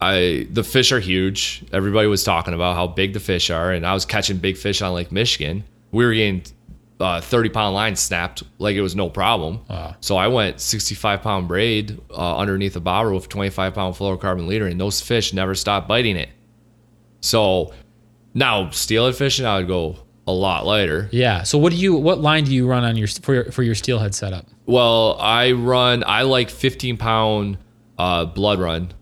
I the fish are huge. Everybody was talking about how big the fish are, and I was catching big fish on Lake Michigan. We were getting uh, 30 pound line snapped like it was no problem. Wow. So I went 65 pound braid uh, underneath a bobber with 25 pound fluorocarbon leader, and those fish never stopped biting it. So now steelhead fishing, I would go a lot lighter. Yeah. So what do you, what line do you run on your, for your, for your steelhead setup? Well, I run, I like 15 pound uh, blood run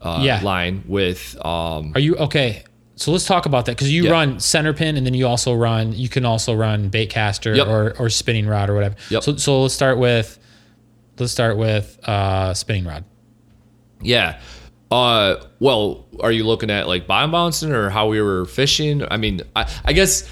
uh, Yeah. line with, um, Are you okay? So let's talk about that because you Yeah. run center pin and then you also run. You can also run bait caster Yep. or, or spinning rod or whatever. Yep. So so let's start with let's start with uh, spinning rod. yeah. Uh, well, are you looking at like bottom bouncing or how we were fishing? I mean, I, I guess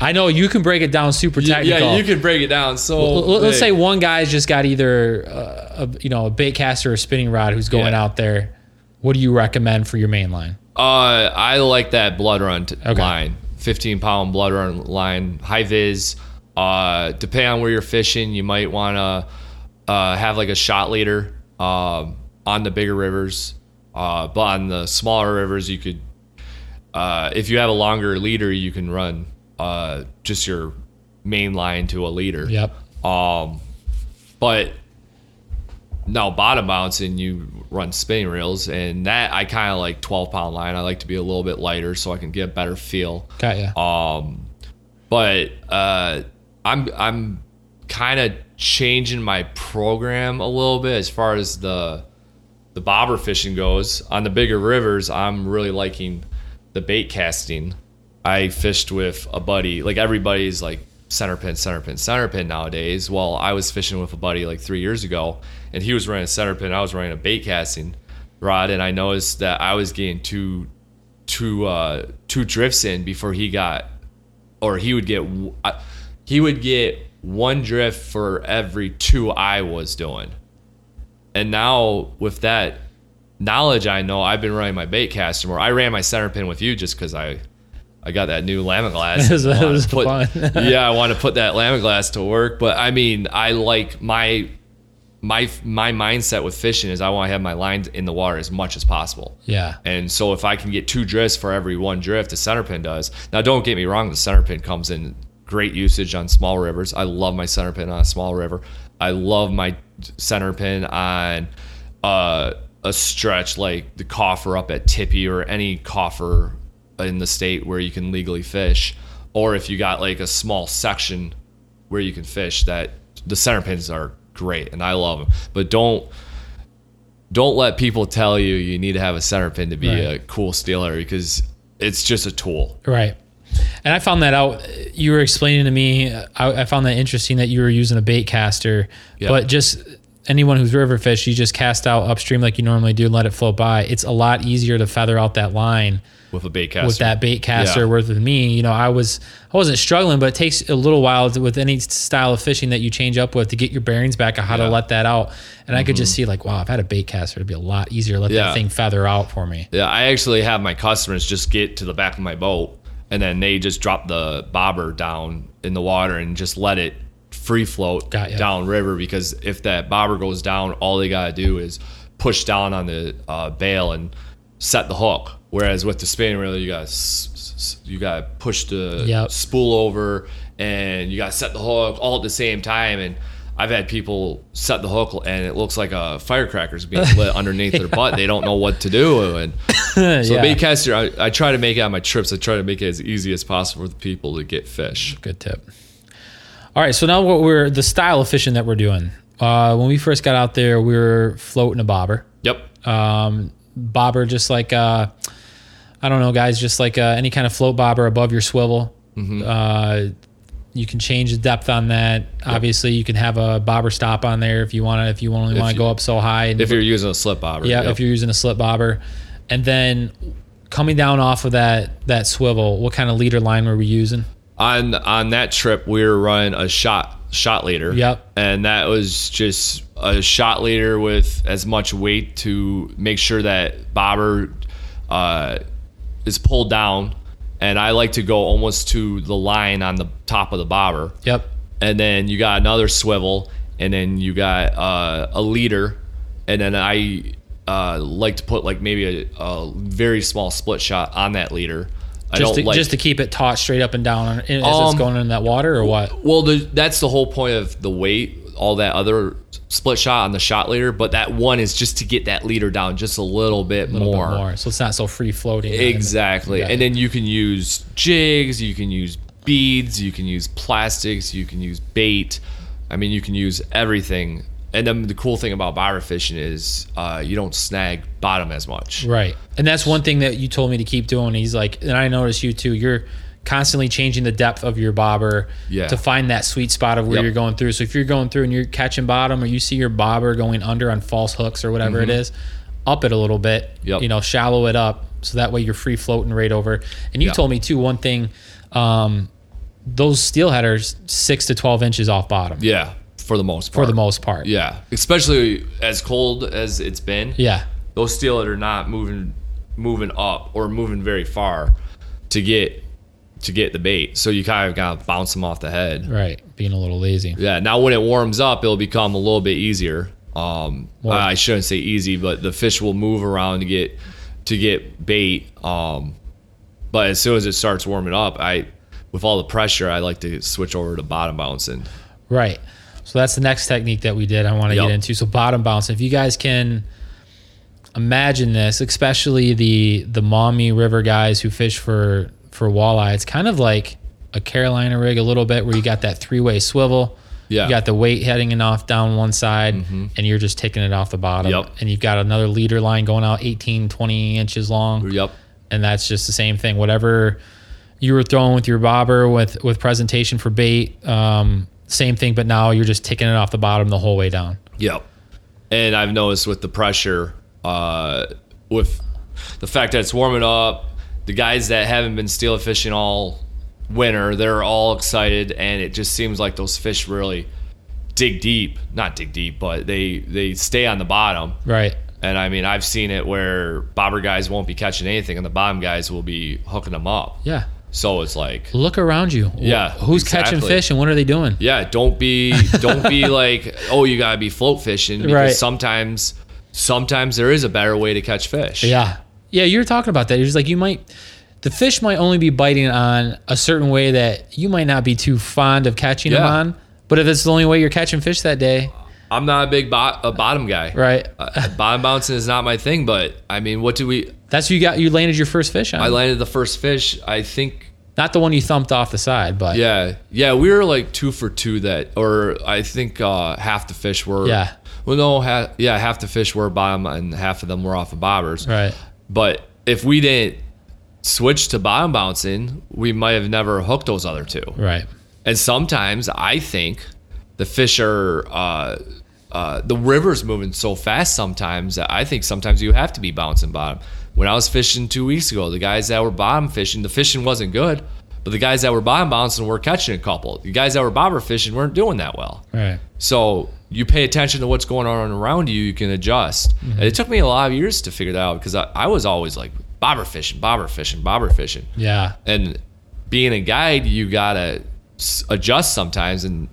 I know you can break it down super technical. yeah, you can break it down. So L- let's say one guy's just got either uh, a you know a bait caster or a spinning rod who's going Yeah. out there. What do you recommend for your main line? Uh, I like that blood run t- Okay. line, 15 pound blood run line, high vis. Uh, depending on where you're fishing, you might want to uh, have like a shot leader um, on the bigger rivers. Uh, but on the smaller rivers, you could, uh, if you have a longer leader, you can run uh, just your main line to a leader. Yep. Um, but now bottom bouncing, you run spinning reels, and that I kind of like 12 pound line. I like to be a little bit lighter so I can get a better feel. Got ya. Um, but uh, I'm I'm kind of changing my program a little bit as far as the the bobber fishing goes. On the bigger rivers, I'm really liking the bait casting. I fished with a buddy. Like everybody's like center pin, center pin, center pin nowadays. Well, I was fishing with a buddy like three years ago, and he was running a center pin. I was running a bait casting rod, and I noticed that I was getting two two uh, two drifts in before he got, or he would get he would get one drift for every two I was doing. And now with that knowledge, I know I've been running my bait caster more. I ran my center pin with you just because I I got that new Lamiglas. It was- put- fun. yeah, I want to put that Lamiglas to work. But I mean, I like my my my mindset with fishing is I want to have my line in the water as much as possible. Yeah. And so if I can get two drifts for every one drift, the center pin does. Now, don't get me wrong, the center pin comes in great usage on small rivers. I love my center pin on a small river. I love my center pin on uh, a stretch like the coffer up at Tippy or any coffer in the state where you can legally fish. Or if you got like a small section where you can fish, that the center pins are great and I love them. But don't don't let people tell you you need to have a center pin to be a cool stealer because it's just a tool. Right. And I found that out. You were explaining to me. I, I found that interesting that you were using a bait caster, Yeah. but just anyone who's river fish, you just cast out upstream like you normally do and let it float by. It's a lot easier to feather out that line with a bait caster. with that bait caster. Yeah. Whereas with me, you know, I was I wasn't struggling, but it takes a little while to, with any style of fishing that you change up with to get your bearings back on how Yeah. Mm-hmm. to let that out. And I could just see like, wow, if I had a bait caster, it'd be a lot easier to let Yeah. that thing feather out for me. Yeah, I actually have my customers just get to the back of my boat and then they just drop the bobber down in the water and just let it free float down river because if that bobber goes down, all they got to do is push down on the uh, bail and set the hook. Whereas with the spinning reel, you got you got to push the Yep. spool over and you got to set the hook all at the same time and I've had people set the hook and it looks like a firecracker's being lit underneath their butt. They don't know what to do. And so Yeah. bait caster, I, I try to make it on my trips. I try to make it as easy as possible for the people to get fish. Good tip. All right, so now what we're the style of fishing that we're doing. Uh, when we first got out there, we were floating a bobber. Yep. Um, bobber, just like uh, I don't know, guys, just like uh, any kind of float bobber above your swivel. Mm-hmm. Uh, you can change the depth on that. Obviously, you can have a bobber stop on there if you want to. If you only want to go up so high. And If you're using a slip bobber. yeah, yep. if you're using a slip bobber, and then coming down off of that that swivel, what kind of leader line were we using? on on that trip we were running a shot shot leader. Yep. And that was just a shot leader with as much weight to make sure that bobber uh, is pulled down. And I like to go almost to the line on the top of the bobber. Yep. and then you got another swivel, and then you got uh, a leader, and then I uh, like to put like maybe a, a very small split shot on that leader. I Just don't to, like just to keep it taut straight up and down as it's Um, going in that water or what? well, the, that's the whole point of the weight, all that other split shot on the shot leader, but that one is just to get that leader down just a little bit, A little more. bit more. So it's not so free floating. Exactly. And then you can use jigs, you can use beads, you can use plastics, you can use bait. I mean, you can use everything. And then the cool thing about bobber fishing is uh, you don't snag bottom as much. Right. And that's one thing that you told me to keep doing. He's like, and I noticed you too, you're constantly changing the depth of your bobber Yeah. to find that sweet spot of where Yep. you're going through. So if you're going through and you're catching bottom or you see your bobber going under on false hooks or whatever Mm-hmm. it is, up it a little bit. Yep. You know, shallow it up so that way you're free floating right over. And you Yeah. told me too one thing. Um, those steelhead are six to twelve inches off bottom Yeah, for the most part. for the most part. Yeah, especially as cold as it's been. Yeah. those steelhead are not moving moving up or moving very far to get to get the bait. So you kind of gotta bounce them off the head. Right. Being a little lazy. Yeah. Now when it warms up, it'll become a little bit easier. Um, More- I shouldn't say easy, but the fish will move around to get to get bait. Um, but as soon as it starts warming up, I with all the pressure, I like to switch over to bottom bouncing. Right. So that's the next technique that we did. I want to Yep. get into. So bottom bouncing. If you guys can imagine this, especially the the Maumee River guys who fish for for walleye, it's kind of like a Carolina rig a little bit, where you got that three way swivel. Yeah. You got the weight heading it off down one side, and you're just taking it off the bottom. Yep. And you've got another leader line going out 18, 20 inches long Yep. and that's just the same thing. Whatever you were throwing with your bobber with with presentation for bait, um, same thing, but now you're just taking it off the bottom the whole way down. Yep. And I've noticed with the pressure, uh, with the fact that it's warming up, the guys that haven't been steel fishing all winter, they're all excited, and it just seems like those fish really dig deep. Not dig deep, but they they stay on the bottom. Right. And I mean, I've seen it where bobber guys won't be catching anything, and the bottom guys will be hooking them up. Yeah. So it's like, Look around you. Yeah, Who's catching fish and what are they doing? Yeah, don't be don't be like, oh, you gotta be float fishing because Right. sometimes sometimes there is a better way to catch fish. Yeah. Yeah, you're talking about that. Just like you might the fish might only be biting on a certain way that you might not be too fond of catching them on. But if it's the only way you're catching fish that day, I'm not a big bo- a bottom guy. right? Uh, bottom bouncing is not my thing, but I mean, what do we? That's who you got you landed your first fish on. I landed the first fish. I think. Not the one you thumped off the side, but Yeah, yeah, we were like two for two that, or I think uh, half the fish were. Yeah. Well, no, ha- yeah, half the fish were bottom, and half of them were off of bobbers. Right. But if we didn't switch to bottom bouncing, we might have never hooked those other two. Right. And sometimes I think the fish are uh, uh, the river's moving so fast sometimes that I think sometimes you have to be bouncing bottom. When I was fishing two weeks ago, the guys that were bottom fishing, the fishing wasn't good, but the guys that were bottom bouncing were catching a couple. The guys that were bobber fishing weren't doing that well. Right. So you pay attention to what's going on around you, you can adjust. Mm-hmm. And it took me a lot of years to figure that out because I, I was always like bobber fishing, bobber fishing, bobber fishing Yeah. and being a guide, you gotta adjust sometimes, and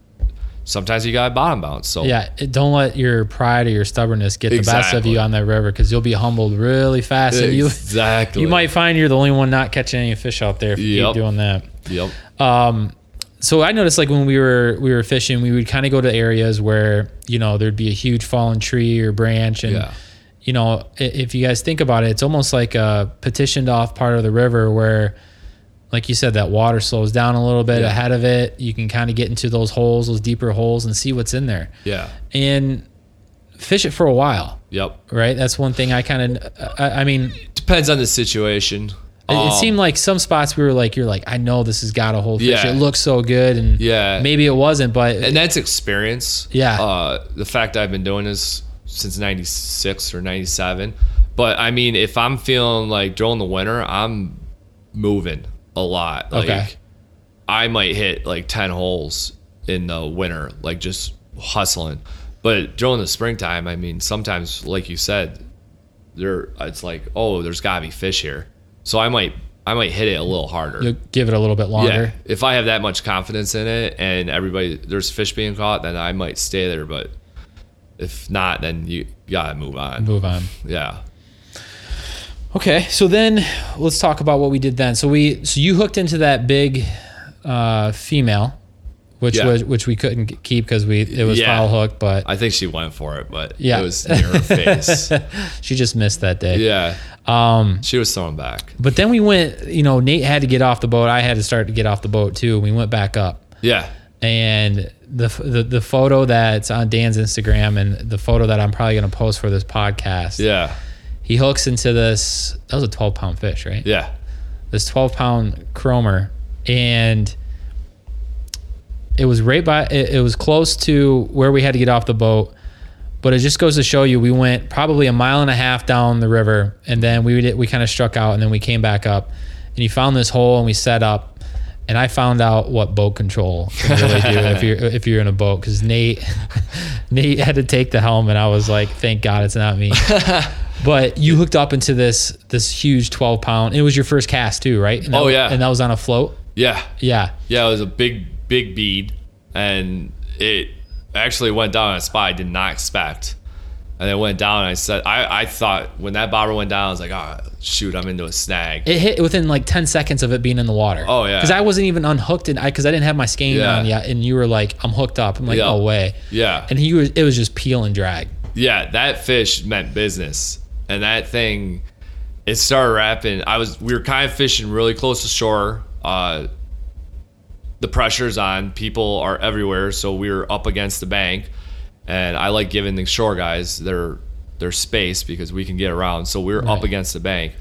sometimes you gotta bottom bounce. So Yeah. Don't let your pride or your stubbornness get the best of you on that river because you'll be humbled really fast. And you exactly. you might find you're the only one not catching any fish out there if you Yep. keep doing that. Yep. Um, so I noticed like when we were we were fishing, we would kind of go to areas where you know there'd be a huge fallen tree or branch, and Yeah. you know if you guys think about it, it's almost like a petitioned off part of the river where, like you said, that water slows down a little bit Yeah. ahead of it. You can kind of get into those holes, those deeper holes, and see what's in there, Yeah. and fish it for a while. Yep. Right, that's one thing I kind of. I, I mean, Depends on the situation. it, it Um, seemed like some spots we were like, you're like, I know this has got a whole fish. Yeah. It looks so good, and Yeah. maybe it wasn't, but and that's experience. Yeah. Uh, the fact I've been doing this since '96 or '97, but I mean, if I'm feeling like during the winter, I'm moving a lot. Like, Okay. I might hit like 10 holes in the winter, like just hustling. But during the springtime, I mean, sometimes, like you said, there it's like, oh, there's gotta be fish here. So I might, I might hit it a little harder. you'll give it a little bit longer. Yeah, if I have that much confidence in it and everybody there's fish being caught, then I might stay there. But if not, then you gotta move on. Move on. Yeah, Okay, so then let's talk about what we did then. So we, so you hooked into that big uh, female, which Yeah. was which we couldn't keep because we it was Yeah. foul hook, but I think she went for it, but Yeah. it was near her face. she just missed that day. Yeah, Um, she was thrown back. but then we went. You know, Nate had to get off the boat. I had to start to get off the boat too. We went back up. Yeah, and the, the the photo that's on Dan's Instagram and the photo that I'm probably going to post for this podcast. yeah, He hooks into this. That was a 12 pound fish, right? yeah, This 12 pound chromer, and it was right by. It, it was close to where we had to get off the boat, But it just goes to show you, we went probably a mile and a half down the river, and then we did, we kind of struck out, and then we came back up, and he found this hole, and we set up, and I found out what boat control can really do if you're if you're in a boat, because Nate Nate had to take the helm, and I was like, thank God it's not me. but you hooked up into this this huge 12 pound. It was your first cast too, right? And that Oh, yeah. and that was on a float. Yeah. Yeah, Yeah, it was a big, big bead, and it actually went down in a spot I did not expect. And it went down. And I said, I, I thought when that bobber went down, I was like, oh, shoot, I'm into a snag. it hit within like 10 seconds of it being in the water. Oh, yeah. because I wasn't even unhooked, and I because I didn't have my skein Yeah. on yet, and you were like, I'm hooked up. I'm like, Yeah. no way. yeah. And he was, it was just peel and drag. yeah, that fish meant business. And that thing, it started wrapping. I was, we were kind of fishing really close to shore. Uh, the pressure's on. People are everywhere, so we were up against the bank. And I like giving the shore guys their their space because we can get around. So we were up against the bank,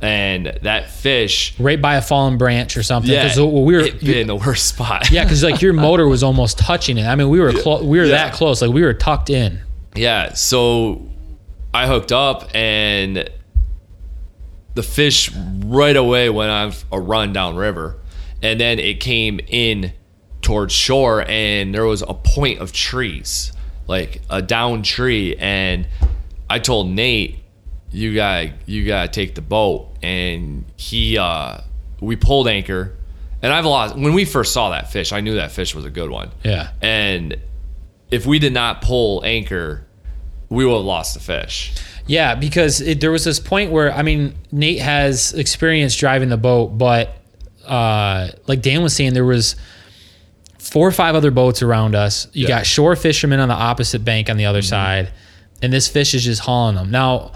and that fish, right by a fallen branch or something. yeah, we were, in the worst spot. yeah, because like your motor was almost touching it. I mean, we were clo- we were Yeah. that close. Like we were tucked in. Yeah, so I hooked up and the fish right away went on a run down river. And then it came in towards shore and there was a point of trees, like a down tree. And I told Nate, you got to you gotta take the boat. And he uh we pulled anchor. And I've lost when we first saw that fish, I knew that fish was a good one. Yeah. And if we did not pull anchor, we would have lost the fish. Yeah, because it, there was this point where I mean Nate has experience driving the boat, but uh, like Dan was saying, there was four or five other boats around us. You Yeah. got shore fishermen on the opposite bank on the other side, and this fish is just hauling them. Now,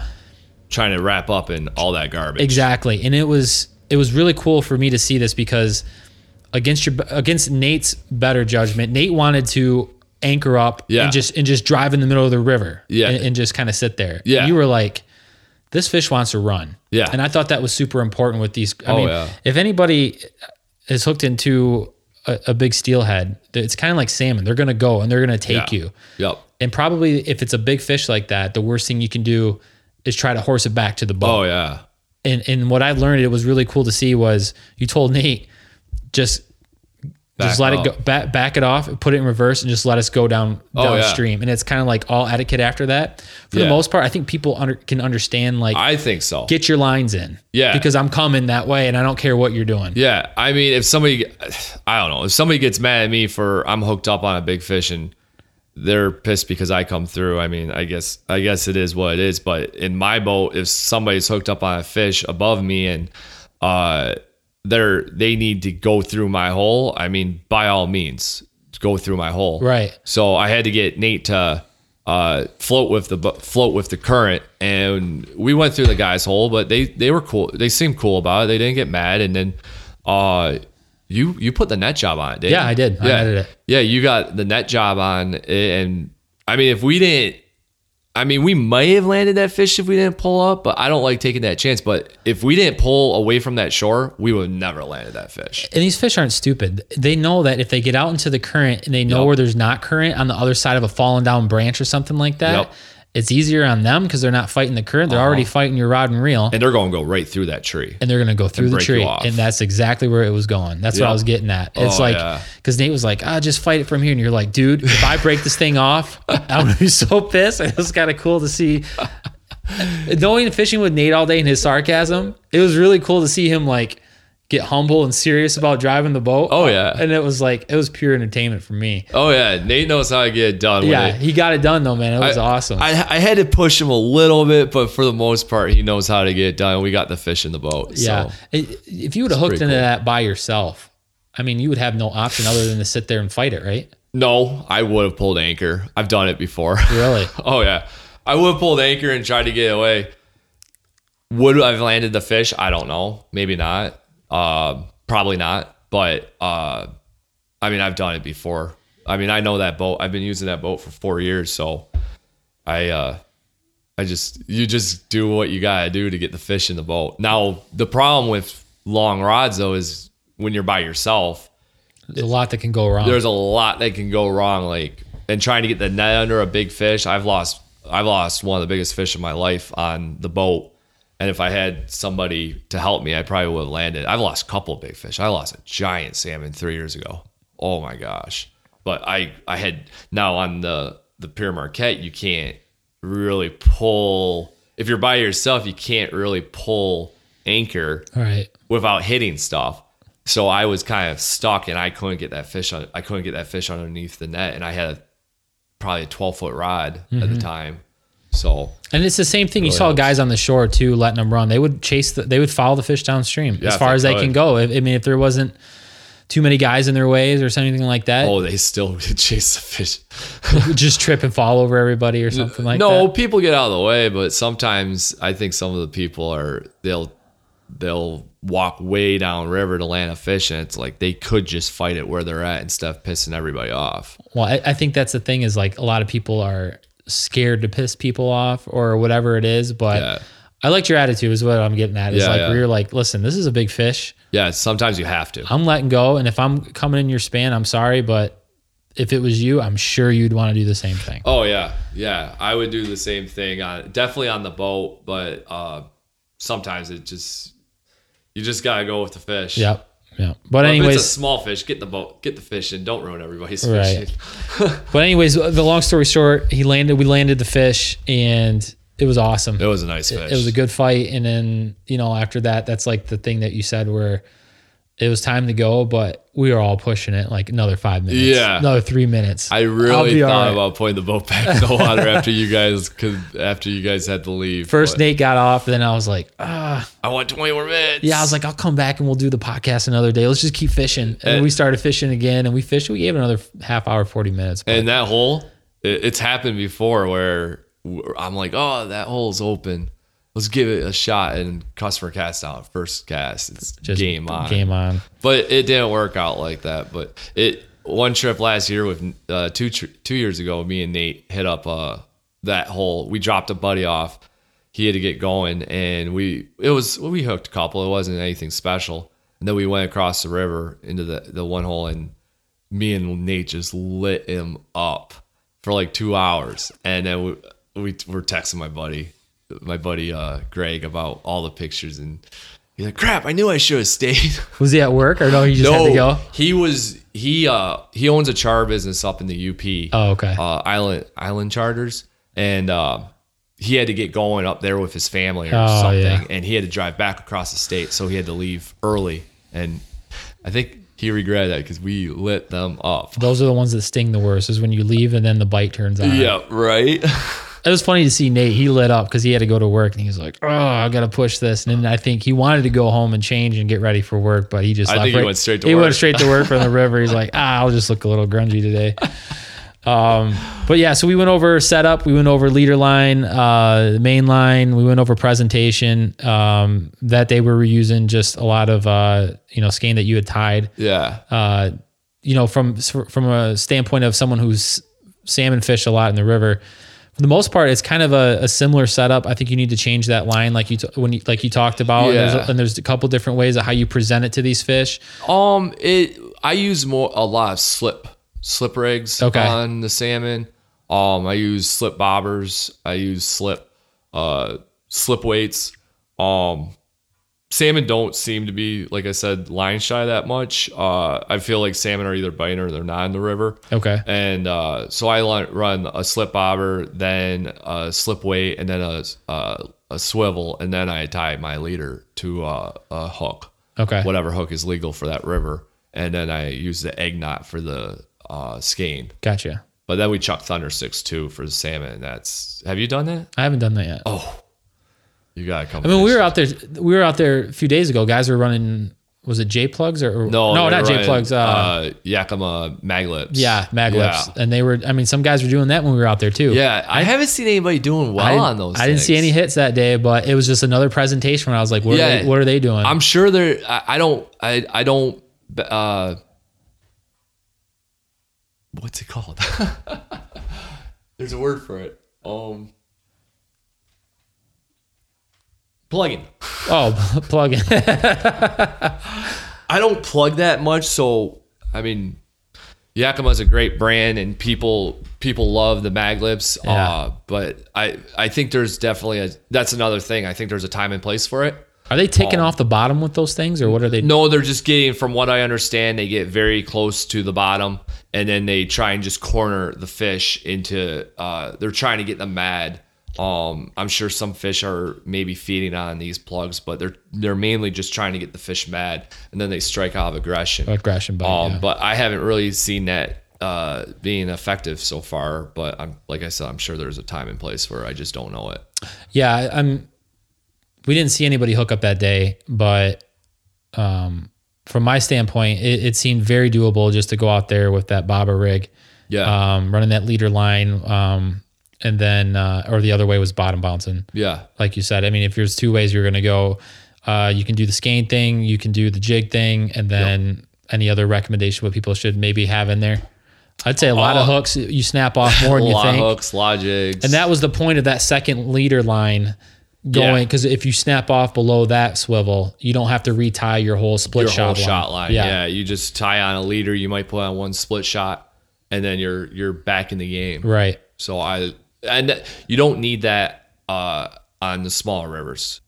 Trying to wrap up in all that garbage. exactly, and it was it was really cool for me to see this because against your against Nate's better judgment, Nate wanted to anchor up Yeah. and just and just drive in the middle of the river Yeah. and, and just kind of sit there. Yeah. And you were like, this fish wants to run. Yeah. And I thought that was super important with these. I Oh, mean, yeah. if anybody is hooked into a, a big steelhead, it's kind of like salmon. They're going to go and they're going to take Yeah. you. Yep. And probably if it's a big fish like that, the worst thing you can do is try to horse it back to the boat. Oh yeah. And and what I learned, it was really cool to see was you told Nate just just let up. it go back, back it off put it in reverse and just let us go down Oh, yeah. downstream and it's kind of like all etiquette after that for the most part i think people under, can understand like I think so. get your lines in Yeah. because i'm coming that way and i don't care what you're doing yeah. I mean, if somebody, I don't know, if somebody gets mad at me for I'm hooked up on a big fish and they're pissed because I come through. I mean, I guess I guess it is what it is. But in my boat, if somebody's hooked up on a fish above me and uh, they're they need to go through my hole, I mean, by all means, go through my hole. Right. So I had to get Nate to uh, float with the float with the current, and we went through the guy's hole, but they they were cool. They seemed cool about it. They didn't get mad, and then uh, you you put the net job on it, didn't Yeah, you? I did. Yeah, it. yeah, you got the net job on, it, and I mean, if we didn't. I mean, we might have landed that fish if we didn't pull up, but I don't like taking that chance. But if we didn't pull away from that shore, we would have never landed that fish. and these fish aren't stupid they know that if they get out into the current and they know Yep. where there's not current on the other side of a fallen down branch or something like that Yep. It's easier on them because they're not fighting the current they're already fighting your rod and reel And they're going to go right through that tree. and they're going to go through the tree. And that's exactly where it was going. That's what I was getting at. It's Oh, like, yeah. because Nate was like, ah, just fight it from here. And you're like, dude, if I break this thing off, I'm going to be so pissed. It was kind of cool to see. Knowing fishing with Nate all day and his sarcasm, it was really cool to see him like get humble and serious about driving the boat. Oh, yeah. And it was like, it was pure entertainment for me. Oh yeah, Nate knows how to get it done. Yeah, it. he got it done though, man. It was I- awesome. I, I had to push him a little bit, but for the most part, he knows how to get it done. We got the fish in the boat. Yeah. So. It- If you would have hooked into cool. that by yourself, I mean, you would have no option other than to sit there and fight it, right? No, I would have pulled anchor. I've done it before. Really? oh yeah, I would have pulled anchor and tried to get away. Would I've landed the fish? I don't know. Maybe not. Uh, probably not. But uh, I mean, I've done it before. I mean, I know that boat. I've been using that boat for four years, so I uh, I just you just do what you gotta do to get the fish in the boat. Now the problem with long rods though is when you're by yourself, There's a lot that can go wrong. there's a lot that can go wrong. Like and trying to get the net under a big fish. I've lost I've lost one of the biggest fish of my life on the boat. And if I had somebody to help me, I probably would have landed. I've lost a couple of big fish. I lost a giant salmon three years ago. Oh my gosh! But I I had now on the the Pere Marquette, you can't really pull if you're by yourself. You can't really pull anchor right. without hitting stuff. So I was kind of stuck, and I couldn't get that fish on. I couldn't get that fish underneath the net, and I had a, probably a twelve foot rod at Mm-hmm. the time. So And it's the same thing. You saw helps. guys on the shore too, letting them run. They would chase. The, they would follow the fish downstream Yeah, as far as they can go. If, I mean, if there wasn't too many guys in their ways or something like that, oh, they still would chase the fish. just trip and fall over everybody or something like no, that. No, people get out of the way, but sometimes I think some of the people are they'll they'll walk way down river to land a fish, and it's like they could just fight it where they're at instead of pissing everybody off. Well, I, I think that's the thing is like a lot of people are scared to piss people off or whatever it is. But Yeah. I liked your attitude is what I'm getting at. Is Yeah, like yeah. where you're like, listen, this is a big fish. Yeah, sometimes you have to. I'm letting go, and if I'm coming in your span, I'm sorry, but if it was you, I'm sure you'd want to do the same thing. Oh yeah, yeah. I would do the same thing on definitely on the boat, but uh, sometimes it just you just gotta go with the fish. Yep. Yeah. But if anyways, it's a small fish, get the boat, get the fish and Don't ruin everybody's Right. fishing. but anyways, the long story short, he landed. We landed the fish, and it was awesome. It was a nice fish. It was a good fight, and then you know after that, that's like the thing that you said where it was time to go, but we were all pushing it like another five minutes, Yeah. another three minutes. I really thought right. about putting the boat back in the water after you guys cause after you guys had to leave. First but Nate got off, then I was like, ah, I want twenty more minutes. yeah. I was like, I'll come back and we'll do the podcast another day. Let's just keep fishing. And And- we started fishing again, and we fished. We gave it another half hour, forty minutes. But and that hole, it, it's happened before where I'm like, oh, that hole's open. Let's give it a shot. And customer cast out first cast. It's just game on. Game on. But it didn't work out like that. But it one trip last year with uh, two two years ago, me and Nate hit up uh, that hole. We dropped a buddy off. He had to get going, and we it was we hooked a couple. It wasn't anything special. And then we went across the river into the the one hole, and me and Nate just lit him up for like two hours. And then we we were texting my buddy, my buddy uh, Greg, about all the pictures, and he's like, "Crap! I knew I should have stayed." Was he at work or no? He just had to go. he was he uh he owns a charter business up in the UP. Oh, okay. Uh, island island charters, and uh, he had to get going up there with his family or Oh, something, yeah. and he had to drive back across the state, so he had to leave early. And I think he regretted that because we lit them up. Those are the ones that sting the worst. Is when you leave and then the bite turns on. Yeah, right. It was funny to see Nate. He lit up because he had to go to work, and he was like, "Oh, I gotta push this." And then I think he wanted to go home and change and get ready for work, but he just I left think he went straight to he work. went straight to work from the river. He's like, "Ah, I'll just look a little grungy today." Um, but yeah, so we went over setup, we went over leader line, uh, main line, we went over presentation. Um, that day we were using just a lot of uh, you know skein that you had tied Yeah, uh, you know, from from a standpoint of someone who's salmon fish a lot in the river, for the most part, it's kind of a, a similar setup. I think you need to change that line, like you t- when you, like you talked about. And, Yeah. there's, and there's a couple different ways of how you present it to these fish. Um, it I use more a lot of slip slip rigs Okay. on the salmon. Um, I use slip bobbers. I use slip uh slip weights. Um, salmon don't seem to be like I said line shy that much. Uh, I feel like salmon are either biting or they're not in the river. Okay, And uh, so I run- a slip bobber, then a slip weight, and then a a, a swivel, and then I tie my leader to uh, a hook okay, whatever hook is legal for that river. And then I use the egg knot for the uh, skein. gotcha. But then we chuck thunder six too for the salmon. That's have you done that? I haven't done that yet. Oh, you gotta come. I mean, we were out there. We were out there a few days ago. Guys were running. Was it J plugs or or- no, no, not J plugs. Uh, uh, Yakima maglips. yeah, maglips. Yeah. And they were. I mean, some guys were doing that when we were out there too. Yeah, I haven't seen anybody doing well I, on those. I didn't see any hits that day, but it was just another presentation where I was like, "What, are, Yeah. they, what are they doing?" I'm sure they're. I, I don't. I. I don't. Uh, what's it called? There's a word for it. Um, plugging. oh, plug in. I don't plug that much, so I mean, Yakima's a great brand, and people people love the mag lips. Yeah. Uh, but I I think there's definitely a that's another thing. I think there's a time and place for it. Are they taking off the bottom with those things, or what are they? No, they're just getting, from what I understand, they get very close to the bottom, and then they try and just corner the fish into. Uh, they're trying to get them mad. Um, I'm sure some fish are maybe feeding on these plugs, but they're they're mainly just trying to get the fish mad, and then they strike out of aggression. Aggression bite. Um, yeah. But I haven't really seen that uh, being effective so far. But I'm like I said, I'm sure there's a time and place where I just don't know it. Yeah, I'm. We didn't see anybody hook up that day, but um, from my standpoint, it, it seemed very doable just to go out there with that bobber rig, Yeah, um, running that leader line, um, and then uh, or the other way was bottom bouncing, yeah, like you said. I mean, if there's two ways you're going to go, uh, you can do the skein thing, you can do the jig thing, and then any other recommendation what people should maybe have in there. I'd say a lot of Oh. hooks you snap off more than you lot of think. hooks, a lot jigs, And that was the point of that second leader line going because if you snap off below that swivel, you don't have to retie your whole split your shot whole line. shot line. Yeah. you just tie on a leader. You might put on one split shot, and then you're you're back in the game. Right. So I and you don't need that uh, on the smaller rivers.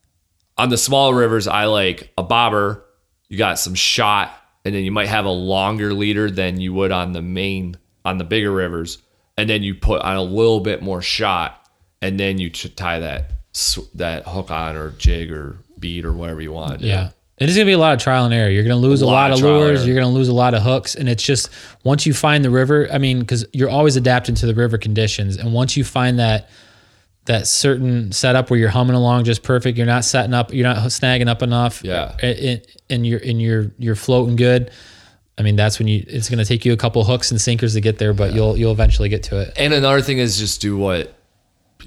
On the smaller rivers, I like a bobber. You got some shot, and then you might have a longer leader than you would on the main on the bigger rivers, and then you put on a little bit more shot, and then you tie that that hook on or jig or bead or whatever you want. Yeah. It is going to be a lot of trial and error. You're going to lose a, lot lot, of of lures. You're going to lose a lot of hooks. And it's just once you find the river, I mean, because you're always adapting to the river conditions. And once you find that that certain setup where you're humming along just perfect, you're not setting up, you're not snagging up enough. Yeah. And, and you're and you're you're floating good. I mean, that's when you. It's going to take you a couple hooks and sinkers to get there, but you'll you'll eventually get to it. And another thing is just do what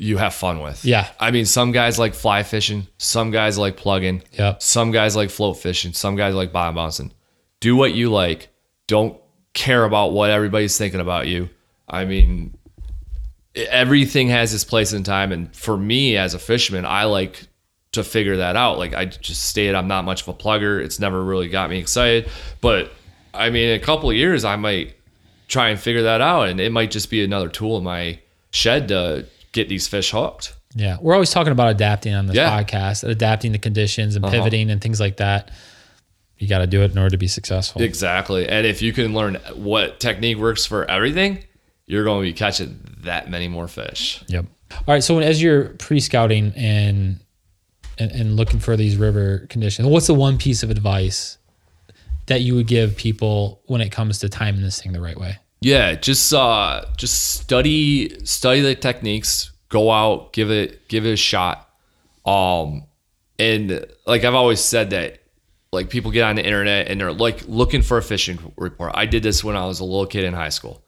you have fun with. Yeah. I mean, some guys like fly fishing, some guys like plugging, Yep. some guys like float fishing, some guys like bottom bouncing. Do what you like. Don't care about what everybody's thinking about you. I mean, everything has its place and time. And for me as a fisherman, I like to figure that out. Like I just stated, I'm not much of a plugger. It's never really got me excited. But I mean, in a couple of years, I might try and figure that out. And it might just be another tool in my shed to get these fish hooked. Yeah, we're always talking about adapting on this Yeah. Uh-huh. podcast, adapting to conditions and pivoting and things like that. You got to do it in order to be successful. Exactly. And if you can learn what technique works for everything, you're going to be catching that many more fish. Yep. All right. So as you're pre-scouting and, and and looking for these river conditions, what's the one piece of advice that you would give people when it comes to timing this thing the right way? Yeah, just uh just study study the techniques, go out, give it give it a shot. Um and like I've always said that like people get on the internet and they're like looking for a fishing report. I did this when I was a little kid in high school.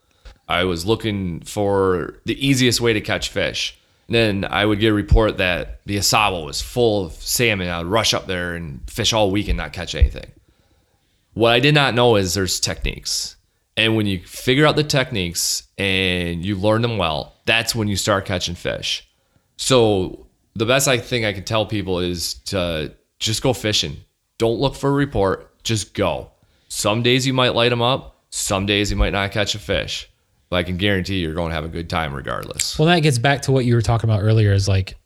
I was looking for the easiest way to catch fish. And then I would get a report that the Au Sable was full of salmon. I would rush up there and fish all week and not catch anything. What I did not know is there's techniques. And when you figure out the techniques and you learn them well, that's when you start catching fish. So the best I think I can tell people is to just go fishing. Don't look for a report, just go. Some days you might light them up, some days you might not catch a fish. But I can guarantee you're going to have a good time regardless. Well, that gets back to what you were talking about earlier. Is like,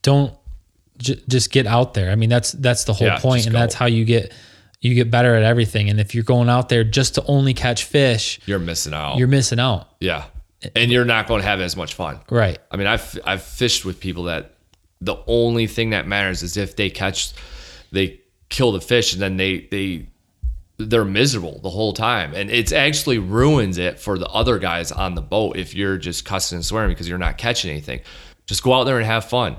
don't j- just get out there. I mean, that's that's the whole Yeah, and go. that's how you get you get better at everything. And if you're going out there just to only catch fish, You're missing out. you're missing out. yeah. And you're not going to have as much fun. Right. I mean, I've I've fished with people that the only thing that matters is if they catch, they kill the fish, and then they they they're miserable the whole time, and it's actually ruins it for the other guys on the boat if you're just cussing and swearing because you're not catching anything. Just go out there and have fun.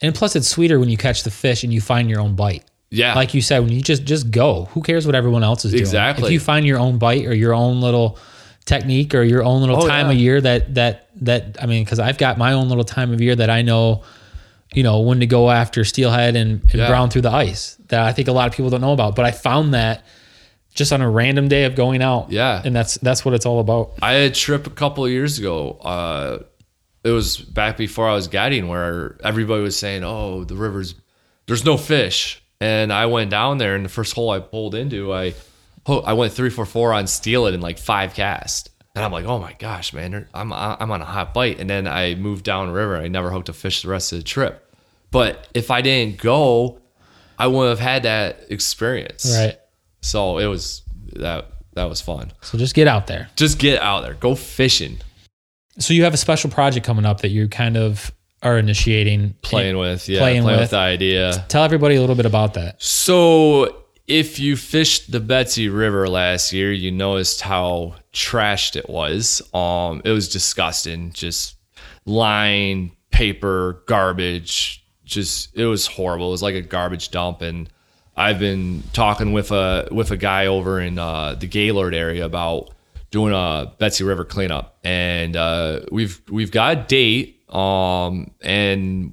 And plus, it's sweeter when you catch the fish and you find your own bite. Yeah, Like you said, when you just just go, who cares what everyone else is doing? Exactly. If you find your own bite or your own little technique or your own little Oh, time yeah. of year that that that I mean, because I've got my own little time of year that I know, you know, when to go after steelhead and, and Yeah. brown through the ice that I think a lot of people don't know about. But I found that just on a random day of going out. Yeah. and that's that's what it's all about. I had a trip a couple of years ago. Uh, it was back before I was guiding, where everybody was saying, "Oh, the river's there's no fish," and I went down there, and the first hole I pulled into, I I went three for four on steelhead in like five casts. And I'm like, oh my gosh, man, I'm I'm on a hot bite. And then I moved down river. I never hooked a fish the rest of the trip. But if I didn't go, I wouldn't have had that experience. Right. So it was that that was fun. So just get out there. Just get out there, go fishing, So you have a special project coming up that you kind of are initiating, playing with, yeah, Playing playing, with. with the idea. Tell everybody a little bit about that. So, if you fished the Betsie River last year, you noticed how trashed it was. Um, it was disgusting. Just line, paper, garbage. Just it was horrible. It was like a garbage dump. And I've been talking with a with a guy over in uh, the Gaylord area about doing a Betsie River cleanup, and uh, we've we've got a date. Um, and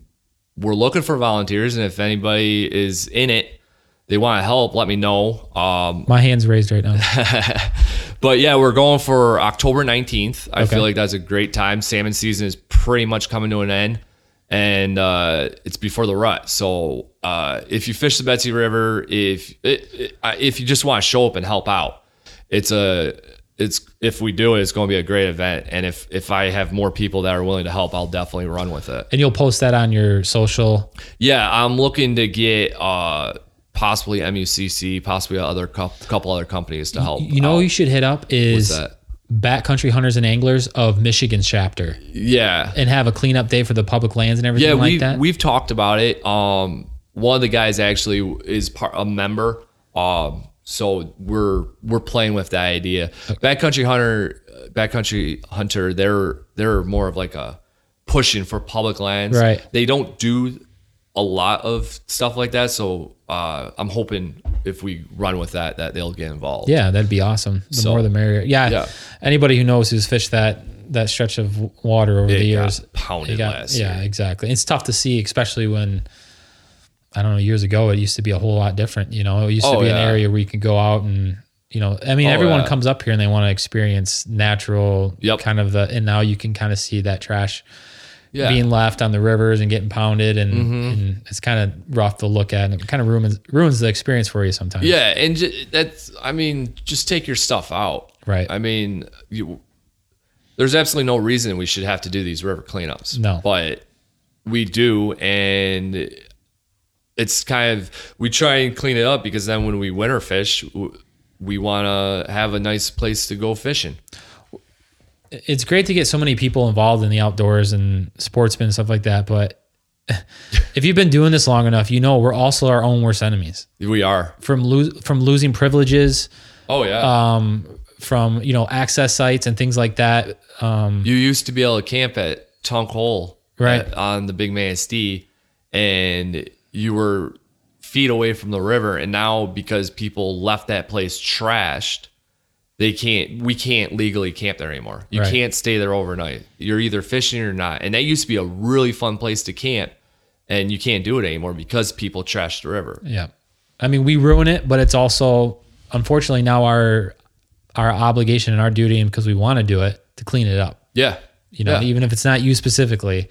we're looking for volunteers, and if anybody is in it, they want to help, let me know. Um, My hand's raised right now. but yeah, we're going for October 19th. I Okay. feel like that's a great time. Salmon season is pretty much coming to an end, and uh, it's before the rut. So uh, if you fish the Betsie River, if it, it, if you just want to show up and help out, it's a it's if we do it, it's going to be a great event. And if if I have more people that are willing to help, I'll definitely run with it. and you'll post that on your social. Yeah, I'm looking to get uh, possibly MUCC, possibly other cou- couple other companies to help. You know, who you should hit up is? Backcountry Hunters and Anglers of Michigan's chapter yeah, and have a cleanup day for the public lands and everything yeah. like we that. we've talked about it. Um, one of the guys actually is part a member. Um, so we're we're playing with that idea. Backcountry hunter, backcountry hunter. They're they're more of like a pushing for public lands. Right. They don't do a lot of stuff like that. So uh, I'm hoping if we run with that, that they'll get involved. yeah, that'd be awesome. The So- more the merrier. Yeah, Yeah. Anybody who knows who's fished that that stretch of water over the It got years, pounded got- last yeah, year. exactly. It's tough to see, especially when I don't know years ago it used to be a whole lot different. You know, it used to Oh, be an area where you could go out and you know, I mean, Oh, everyone yeah. comes up here and they want to experience natural, Yep. kind of the, and now you can kind of see that trash Yeah. Mm-hmm. being left on the rivers and getting pounded, and, and it's kind of rough to look at, and it kind of ruins ruins the experience for you sometimes. Yeah, and j- that's I mean, just take your stuff out. Right. I mean, you, there's absolutely no reason we should have to do these river cleanups. No. but we do, and it's kind of we try and clean it up because then when we winter fish, we want to have a nice place to go fishing. it's great to get so many people involved in the outdoors and sportsmen and stuff like that. But if you've been doing this long enough, you know we're also our own worst enemies We are. from lose from losing privileges, Oh yeah. um, from you know access sites and things like that. Um, You used to be able to camp at Tunk Hole, Right. at- on the Big Manistee, and you were feet away from the river. And now, because people left that place trashed, they can't. We can't legally camp there anymore. You Right. can't stay there overnight. You're either fishing or not. And that used to be a really fun place to camp, and you can't do it anymore because people trashed the river. yeah, I mean we ruin it, but it's also unfortunately now our our obligation and our duty, and because we want to do it, to clean it up. Yeah. You know, Yeah. even if it's not you specifically,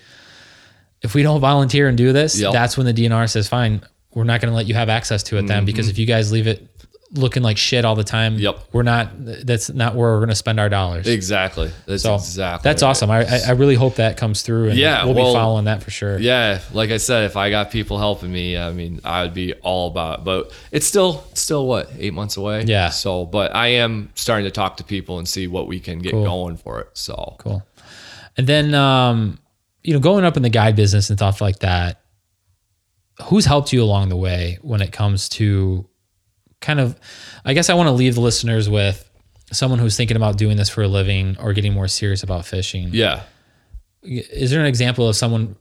if we don't volunteer and do this, Yep. that's when the DNR says, "Fine, we're not going to let you have access to it then." Because if you guys leave it looking like shit all the time, Mm-hmm. Yep. we're not. That's not where we're going to spend our dollars. Exactly. That's so exactly. that's awesome. I, I I really hope that comes through. And Yeah, we'll well, be following that for sure. Yeah, like I said, if I got people helping me, I mean, I would be all about. It. But it's still, still what eight months away. Yeah. So, but I am starting to talk to people and see what we can get Cool. going for it. So, Cool. And then, um, you know, going up in the guide business and stuff like that, who's helped you along the way when it comes to kind of, I guess I want to leave the listeners with someone who's thinking about doing this for a living or getting more serious about fishing. yeah, Is there an example of someone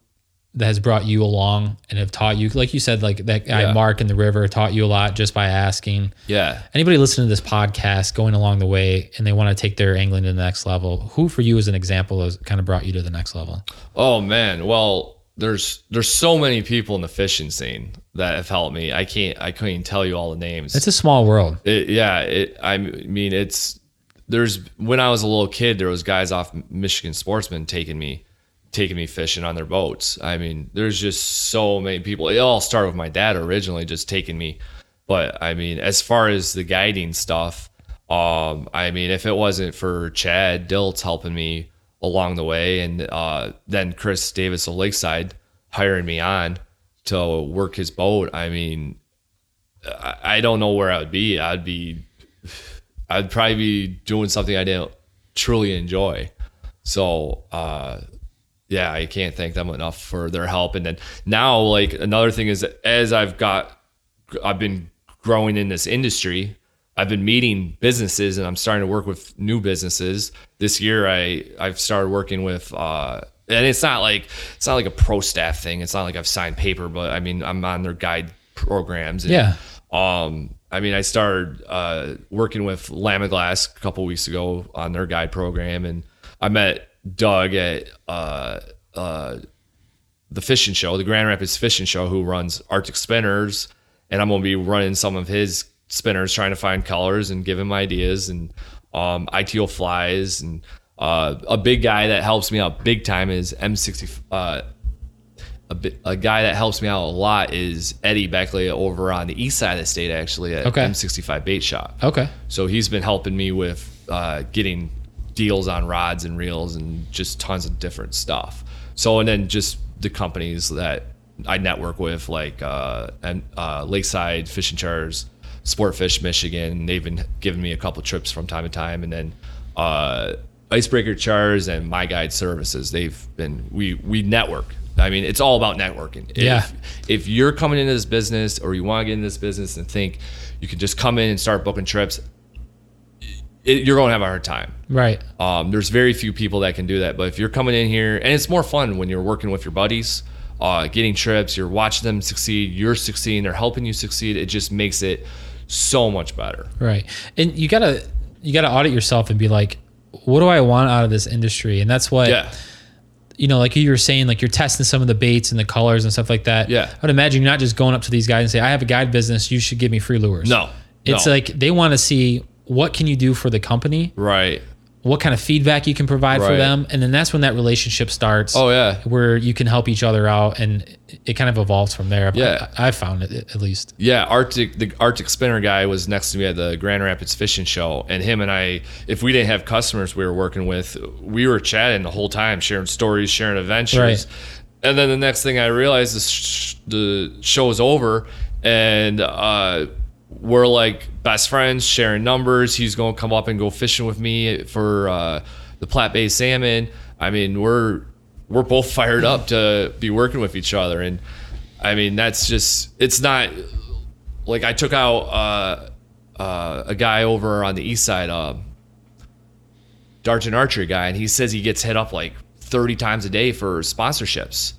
that has brought you along and have taught you, like you said, like that guy Yeah. Mark in the river taught you a lot just by asking? yeah. Anybody listening to this podcast going along the way and they want to take their angling to the next level, who for you as an example has kind of brought you to the next level? Oh man, well, there's there's so many people in the fishing scene that have helped me. I can't, I couldn't even tell you all the names. It's a small world. It, yeah, it, I mean, it's there's when I was a little kid, there was guys off Michigan Sportsman taking me, taking me fishing on their boats. I mean, there's just so many people. It all started with my dad originally, just taking me. But I mean, as far as the guiding stuff, Um, I mean, if it wasn't for Chad Diltz helping me along the way, and uh, then Chris Davis of Lakeside hiring me on to work his boat, I mean, I, I don't know where I would be. I'd be, I'd probably be doing something I didn't truly enjoy. So, uh, yeah, I can't thank them enough for their help. And then now, like another thing is, as I've got, I've been growing in this industry. I've been meeting businesses, and I'm starting to work with new businesses. This year, I I've started working with, uh, and it's not like it's not like a pro staff thing. It's not like I've signed paper, but I mean, I'm on their guide programs. And, Yeah. um, I mean, I started uh, working with Lamiglas a couple weeks ago on their guide program, and I met Doug at uh, uh, the fishing show, the Grand Rapids Fishing Show, who runs Arctic Spinners, and I'm gonna be running some of his spinners, trying to find colors and give him ideas, and um, ITO flies, and uh, a big guy that helps me out big time is M60. Uh, a, bit, a guy that helps me out a lot is Eddie Beckley over on the east side of the state, actually at Okay. M65 Bait Shop. Okay. So he's been helping me with uh, getting deals on rods and reels and just tons of different stuff. So and then just the companies that I network with, like uh, and uh, Lakeside Fishing Charters, Sportfish Michigan. They've been giving me a couple trips from time to time, and then uh, Icebreaker Charters and My Guide Services. They've been we we network. I mean, it's all about networking. If, Yeah. If you're coming into this business or you want to get in this business and think you can just come in and start booking trips, it, you're going to have a hard time. Right. Um, there's very few people that can do that. But if you're coming in here, and it's more fun when you're working with your buddies, uh, getting trips, you're watching them succeed, you're succeeding, they're helping you succeed. It just makes it so much better. Right. And you gotta you gotta audit yourself and be like, what do I want out of this industry? And that's what Yeah. you know, like you were saying, like you're testing some of the baits and the colors and stuff like that. Yeah. I would imagine you're not just going up to these guys and say, I have a guide business, you should give me free lures. No. It's no. like they want to see what can you do for the company, right. what kind of feedback you can provide for them, and then that's when that relationship starts. Oh yeah. Where you can help each other out, and it kind of evolves from there. Yeah. I, I found it at least. Yeah, Arctic the Arctic Spinner guy was next to me at the Grand Rapids Fishing Show, and him and I, if we didn't have customers we were working with, we were chatting the whole time, sharing stories, sharing adventures. Right. And then the next thing I realized, is sh- the show is over, and uh, we're like best friends, sharing numbers. He's to come up and go fishing with me for uh, the Platte Bay salmon. I mean, we're we're both fired up to be working with each other, and I mean that's just it's not like I took out uh, uh, a guy over on the east side, uh, Dart and Archery guy, and he says he gets hit up like 30 times a day for sponsorships.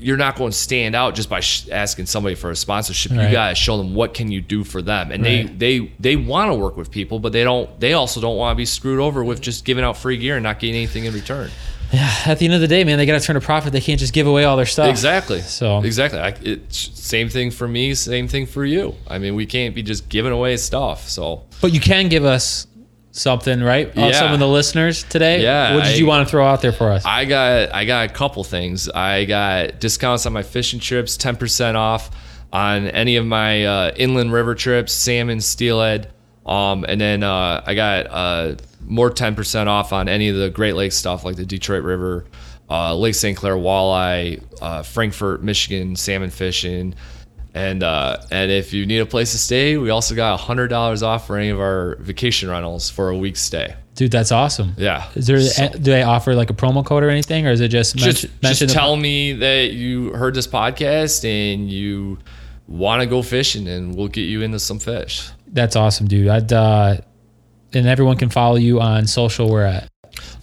You're not going to stand out just by sh- asking somebody for a sponsorship. Right. You got to show them what can you do for them, and Right. they they they want to work with people, but they don't. They also don't want to be screwed over with just giving out free gear and not getting anything in return. Yeah, at the end of the day, man, they got to turn a profit. They can't just give away all their stuff. Exactly. So- exactly. I, it's same thing for me. Same thing for you. I mean, we can't be just giving away stuff. So But you can give us something, right? Uh, Yeah. Some of the listeners today. Yeah, What did I- you want to throw out there for us? I got I got a couple things. I got discounts on my fishing trips, ten percent off on any of my uh, inland river trips, salmon, steelhead, um, and then uh, I got uh, more ten percent off on any of the Great Lakes stuff like the Detroit River, uh, Lake St. Clair walleye, uh, Frankfort, Michigan salmon fishing. And uh, and if you need a place to stay, we also got hundred dollars off for any of our vacation rentals for a week's stay. Dude, that's awesome. Yeah. Is there? So- do they offer like a promo code or anything, or is it just just, mention, mention just the- tell me that you heard this podcast and you want to go fishing and we'll get you into some fish That's awesome, dude. I'd uh, and everyone can follow you on social. Where at?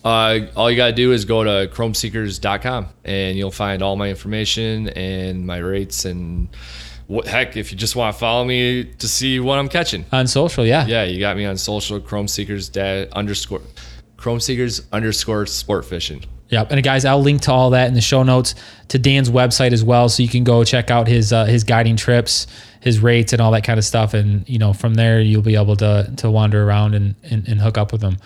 uh, all you got to do is go to chromeseekers.com and you'll find all my information and my rates and what heck if you just want to follow me to see what i'm catching On social, yeah. yeah you got me on social chromeseekers da- underscore Chrome Seekers underscore sport fishing Yep. And guys, I'll link to all that in the show notes to Dan's website as well, so you can go check out his uh, his guiding trips, his rates, and all that kind of stuff. And you know, from there, you'll be able to to wander around and and, and hook up with him.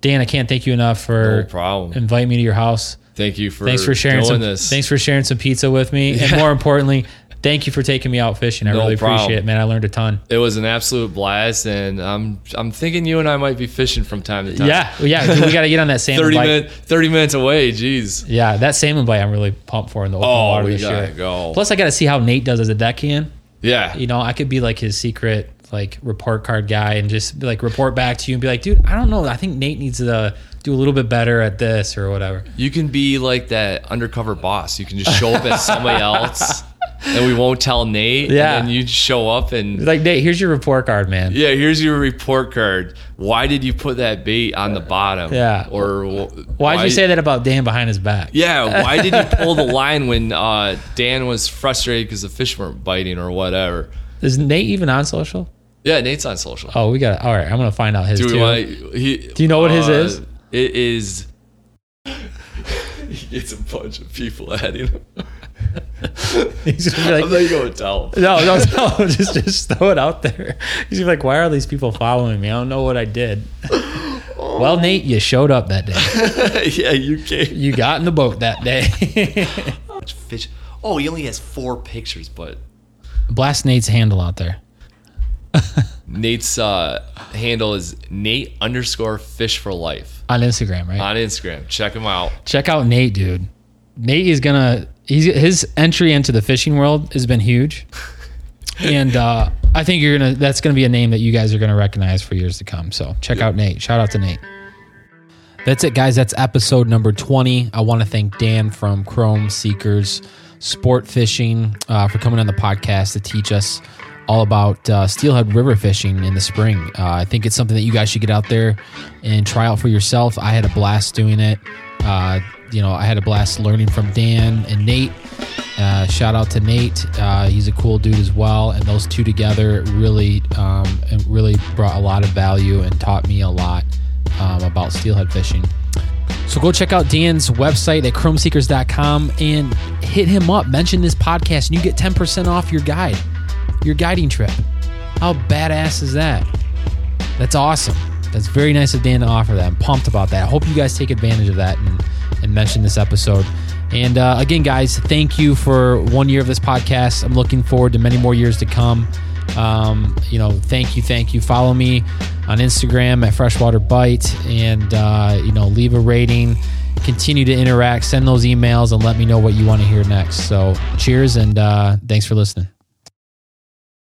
Dan, I can't thank you enough for no inviting me to your house. thank you for Thanks for sharing some. this Thanks for sharing some pizza with me, and more importantly, Thank you for taking me out fishing. I No really problem. appreciate it, man. I learned a ton. It was an absolute blast, and I'm I'm thinking you and I might be fishing from time to time. Yeah, yeah. dude, we got to get on that salmon thirty bite. minute, thirty minutes away. Jeez. Yeah, that salmon bite I'm really pumped for in the open Oh, water we this year. go. Plus, I got to see how Nate does as a deckhand. Yeah. You know, I could be like his secret like report card guy and just like report back to you and be like, dude, I don't know. I think Nate needs to do a little bit better at this or whatever. You can be like that undercover boss. You can just show up as somebody else, and we won't tell Nate. Yeah. And you show up and Like Nate, here's your report card, man. yeah, here's your report card. Why did you put that bait on the bottom? Yeah. Or wh- why did you say that about Dan behind his back? Yeah. Why did you pull the line when uh, Dan was frustrated because the fish weren't biting or whatever? Is Nate even on social? Yeah, Nate's on social. Oh, we got. All right, I'm gonna find out his Do too. want? He, Do you know what his uh, is? It is. he gets a bunch of people adding him. He's gonna be I'm like, not going to tell. no, no, no, just just throw it out there. He's gonna be like, why are these people following me? I don't know what I did. well, Nate, you showed up that day. yeah, you can't. You got in the boat that day. Fish. Oh, he only has four pictures, but Blast Nate's handle out there. Nate's uh, handle is Nate underscore fish for life on Instagram, right? on Instagram. Check him out. Check out Nate, dude. Nate is gonna. He's his entry into the fishing world has been huge, and uh, I think you're gonna. That's gonna be a name that you guys are gonna recognize for years to come. So check out Nate. Shout out to Nate. That's it, guys. That's episode number 20. I want to thank Dan from Chrome Seekers Sport Fishing uh, for coming on the podcast to teach us all about uh, steelhead river fishing in the spring. Uh, I think it's something that you guys should get out there and try out for yourself. I had a blast doing it. You know, I had a blast learning from Dan and Nate. Uh, shout out to Nate. Uh, he's a cool dude as well. And those two together really, um, really brought a lot of value and taught me a lot um, about steelhead fishing. So go check out Dan's website at chromeseekers.com and hit him up. Mention this podcast and you get 10% off your guide, your guiding trip. How badass is that? That's awesome. That's very nice of Dan to offer that. I'm pumped about that. I hope you guys take advantage of that and, and mention this episode. And uh, again, guys, thank you for one year of this podcast. I'm looking forward to many more years to come. Um, you know, thank you, thank you. Follow me on Instagram at Freshwater Bite, and uh, you know, leave a rating. Continue to interact. Send those emails and let me know what you want to hear next. So, cheers and uh, thanks for listening.